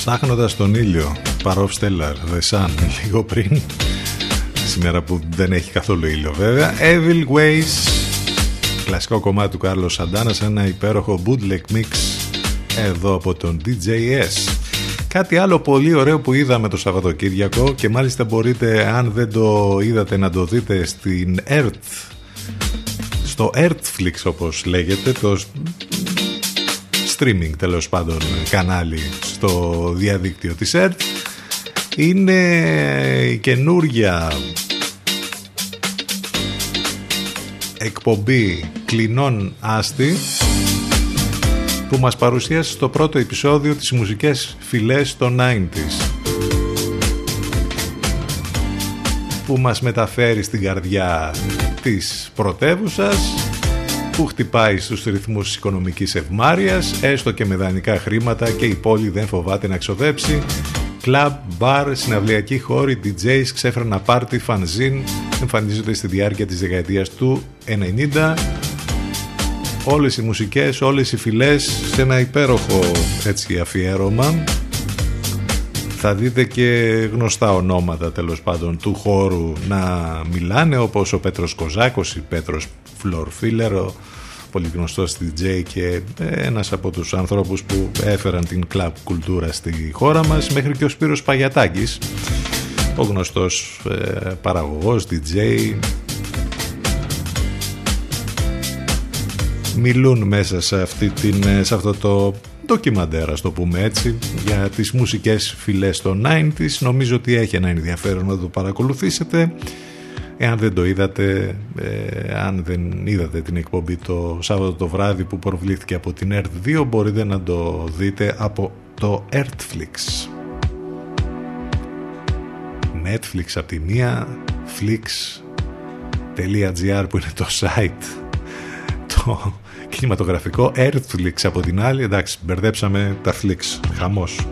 Ψάχνοντας τον ήλιο, Παρόφ Stellar, The Sun, λίγο πριν, σήμερα που δεν έχει καθόλου ήλιο βέβαια, Evil Ways, κλασικό κομμάτι του Κάρλος Σαντάνας, ένα υπέροχο bootleg mix εδώ από τον DJS. Κάτι άλλο πολύ ωραίο που είδαμε το Σαββατοκύριακο και μάλιστα μπορείτε αν δεν το είδατε να το δείτε στην Earth στο Earthflix όπως λέγεται το streaming τέλος πάντων κανάλι στο διαδίκτυο της Earth είναι η καινούρια εκπομπή κλινών άστη που μας παρουσίασε στο πρώτο επεισόδιο τις μουσικές φυλές των 90s που μας μεταφέρει στην καρδιά της πρωτεύουσας που χτυπάει στους ρυθμούς της οικονομικής ευμάρειας έστω και με δανεικά χρήματα και η πόλη δεν φοβάται να ξοδέψει. Κλαμπ, μπαρ, συναυλιακοί χώροι, DJs, ξέφρανα πάρτι, φανζίν εμφανίζονται στη διάρκεια της δεκαετίας του 90 όλες οι μουσικές, όλες οι φυλές σε ένα υπέροχο έτσι αφιέρωμα θα δείτε και γνωστά ονόματα τέλος πάντων του χώρου να μιλάνε όπως ο Πέτρος Κοζάκος, η Πέτρος Φλορφίλερ, ο πολύ γνωστός DJ και ένας από τους ανθρώπους που έφεραν την κλαμπ κουλτούρα στη χώρα μας μέχρι και ο Σπύρος Παγιατάκης ο γνωστός ε, παραγωγός, DJ μιλούν μέσα σε, αυτή την, σε αυτό το ντοκιμαντέρ, το πούμε έτσι, για τις μουσικές φυλές των 90s. Νομίζω ότι έχει ένα ενδιαφέρον να το παρακολουθήσετε. Εάν δεν το είδατε, ε, αν δεν είδατε την εκπομπή το Σάββατο το βράδυ που προβλήθηκε από την ERT2, μπορείτε να το δείτε από το Earthflix. Netflix από τη μία, flix.gr που είναι το site το κινηματογραφικό Earthflix από την άλλη. Εντάξει μπερδέψαμε τα Flix. Χαμός.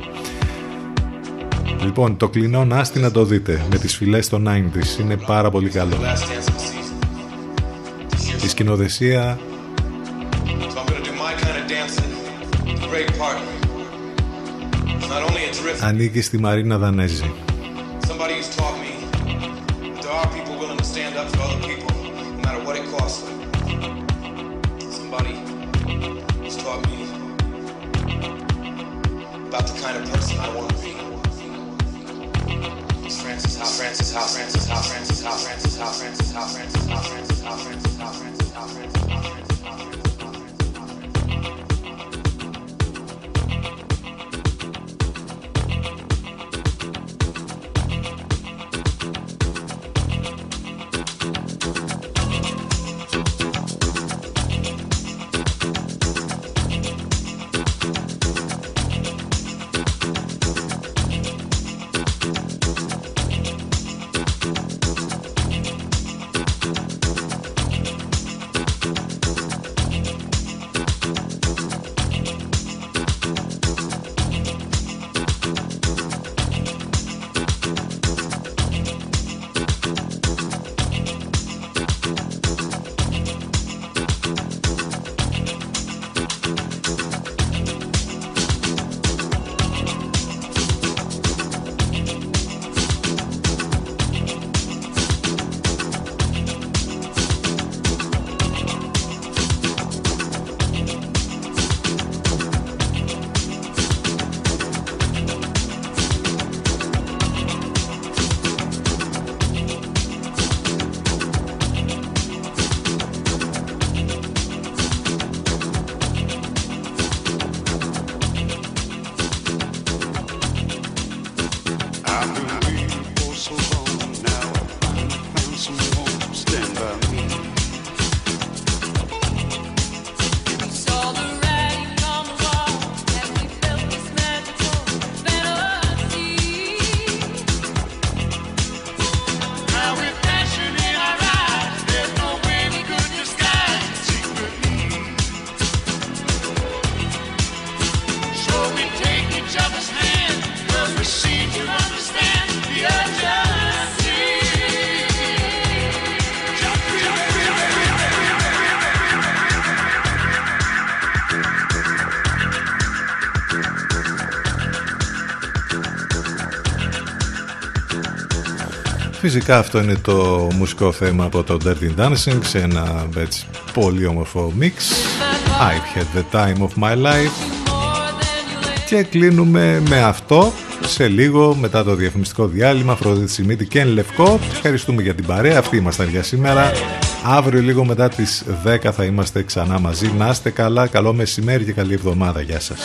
Λοιπόν το κλεινό Νάστι να το δείτε. Με τις φυλές των 90's είναι πάρα πολύ καλό. Η σκηνοδεσία ανήκει στη Μαρίνα Δανέζη conference, conference, conference. Φυσικά αυτό είναι το μουσικό θέμα από το Dirty Dancing σε ένα έτσι, πολύ όμορφο mix I've had the time of my life. Και κλείνουμε με αυτό σε λίγο μετά το διαφημιστικό διάλειμμα. Αφροδίτη Σιμίτη και Λευκό. Ευχαριστούμε για την παρέα. Αυτή ήμασταν για σήμερα. Αύριο λίγο μετά τις 10 θα είμαστε ξανά μαζί. Να είστε καλά, καλό μεσημέρι και καλή εβδομάδα. Γεια σας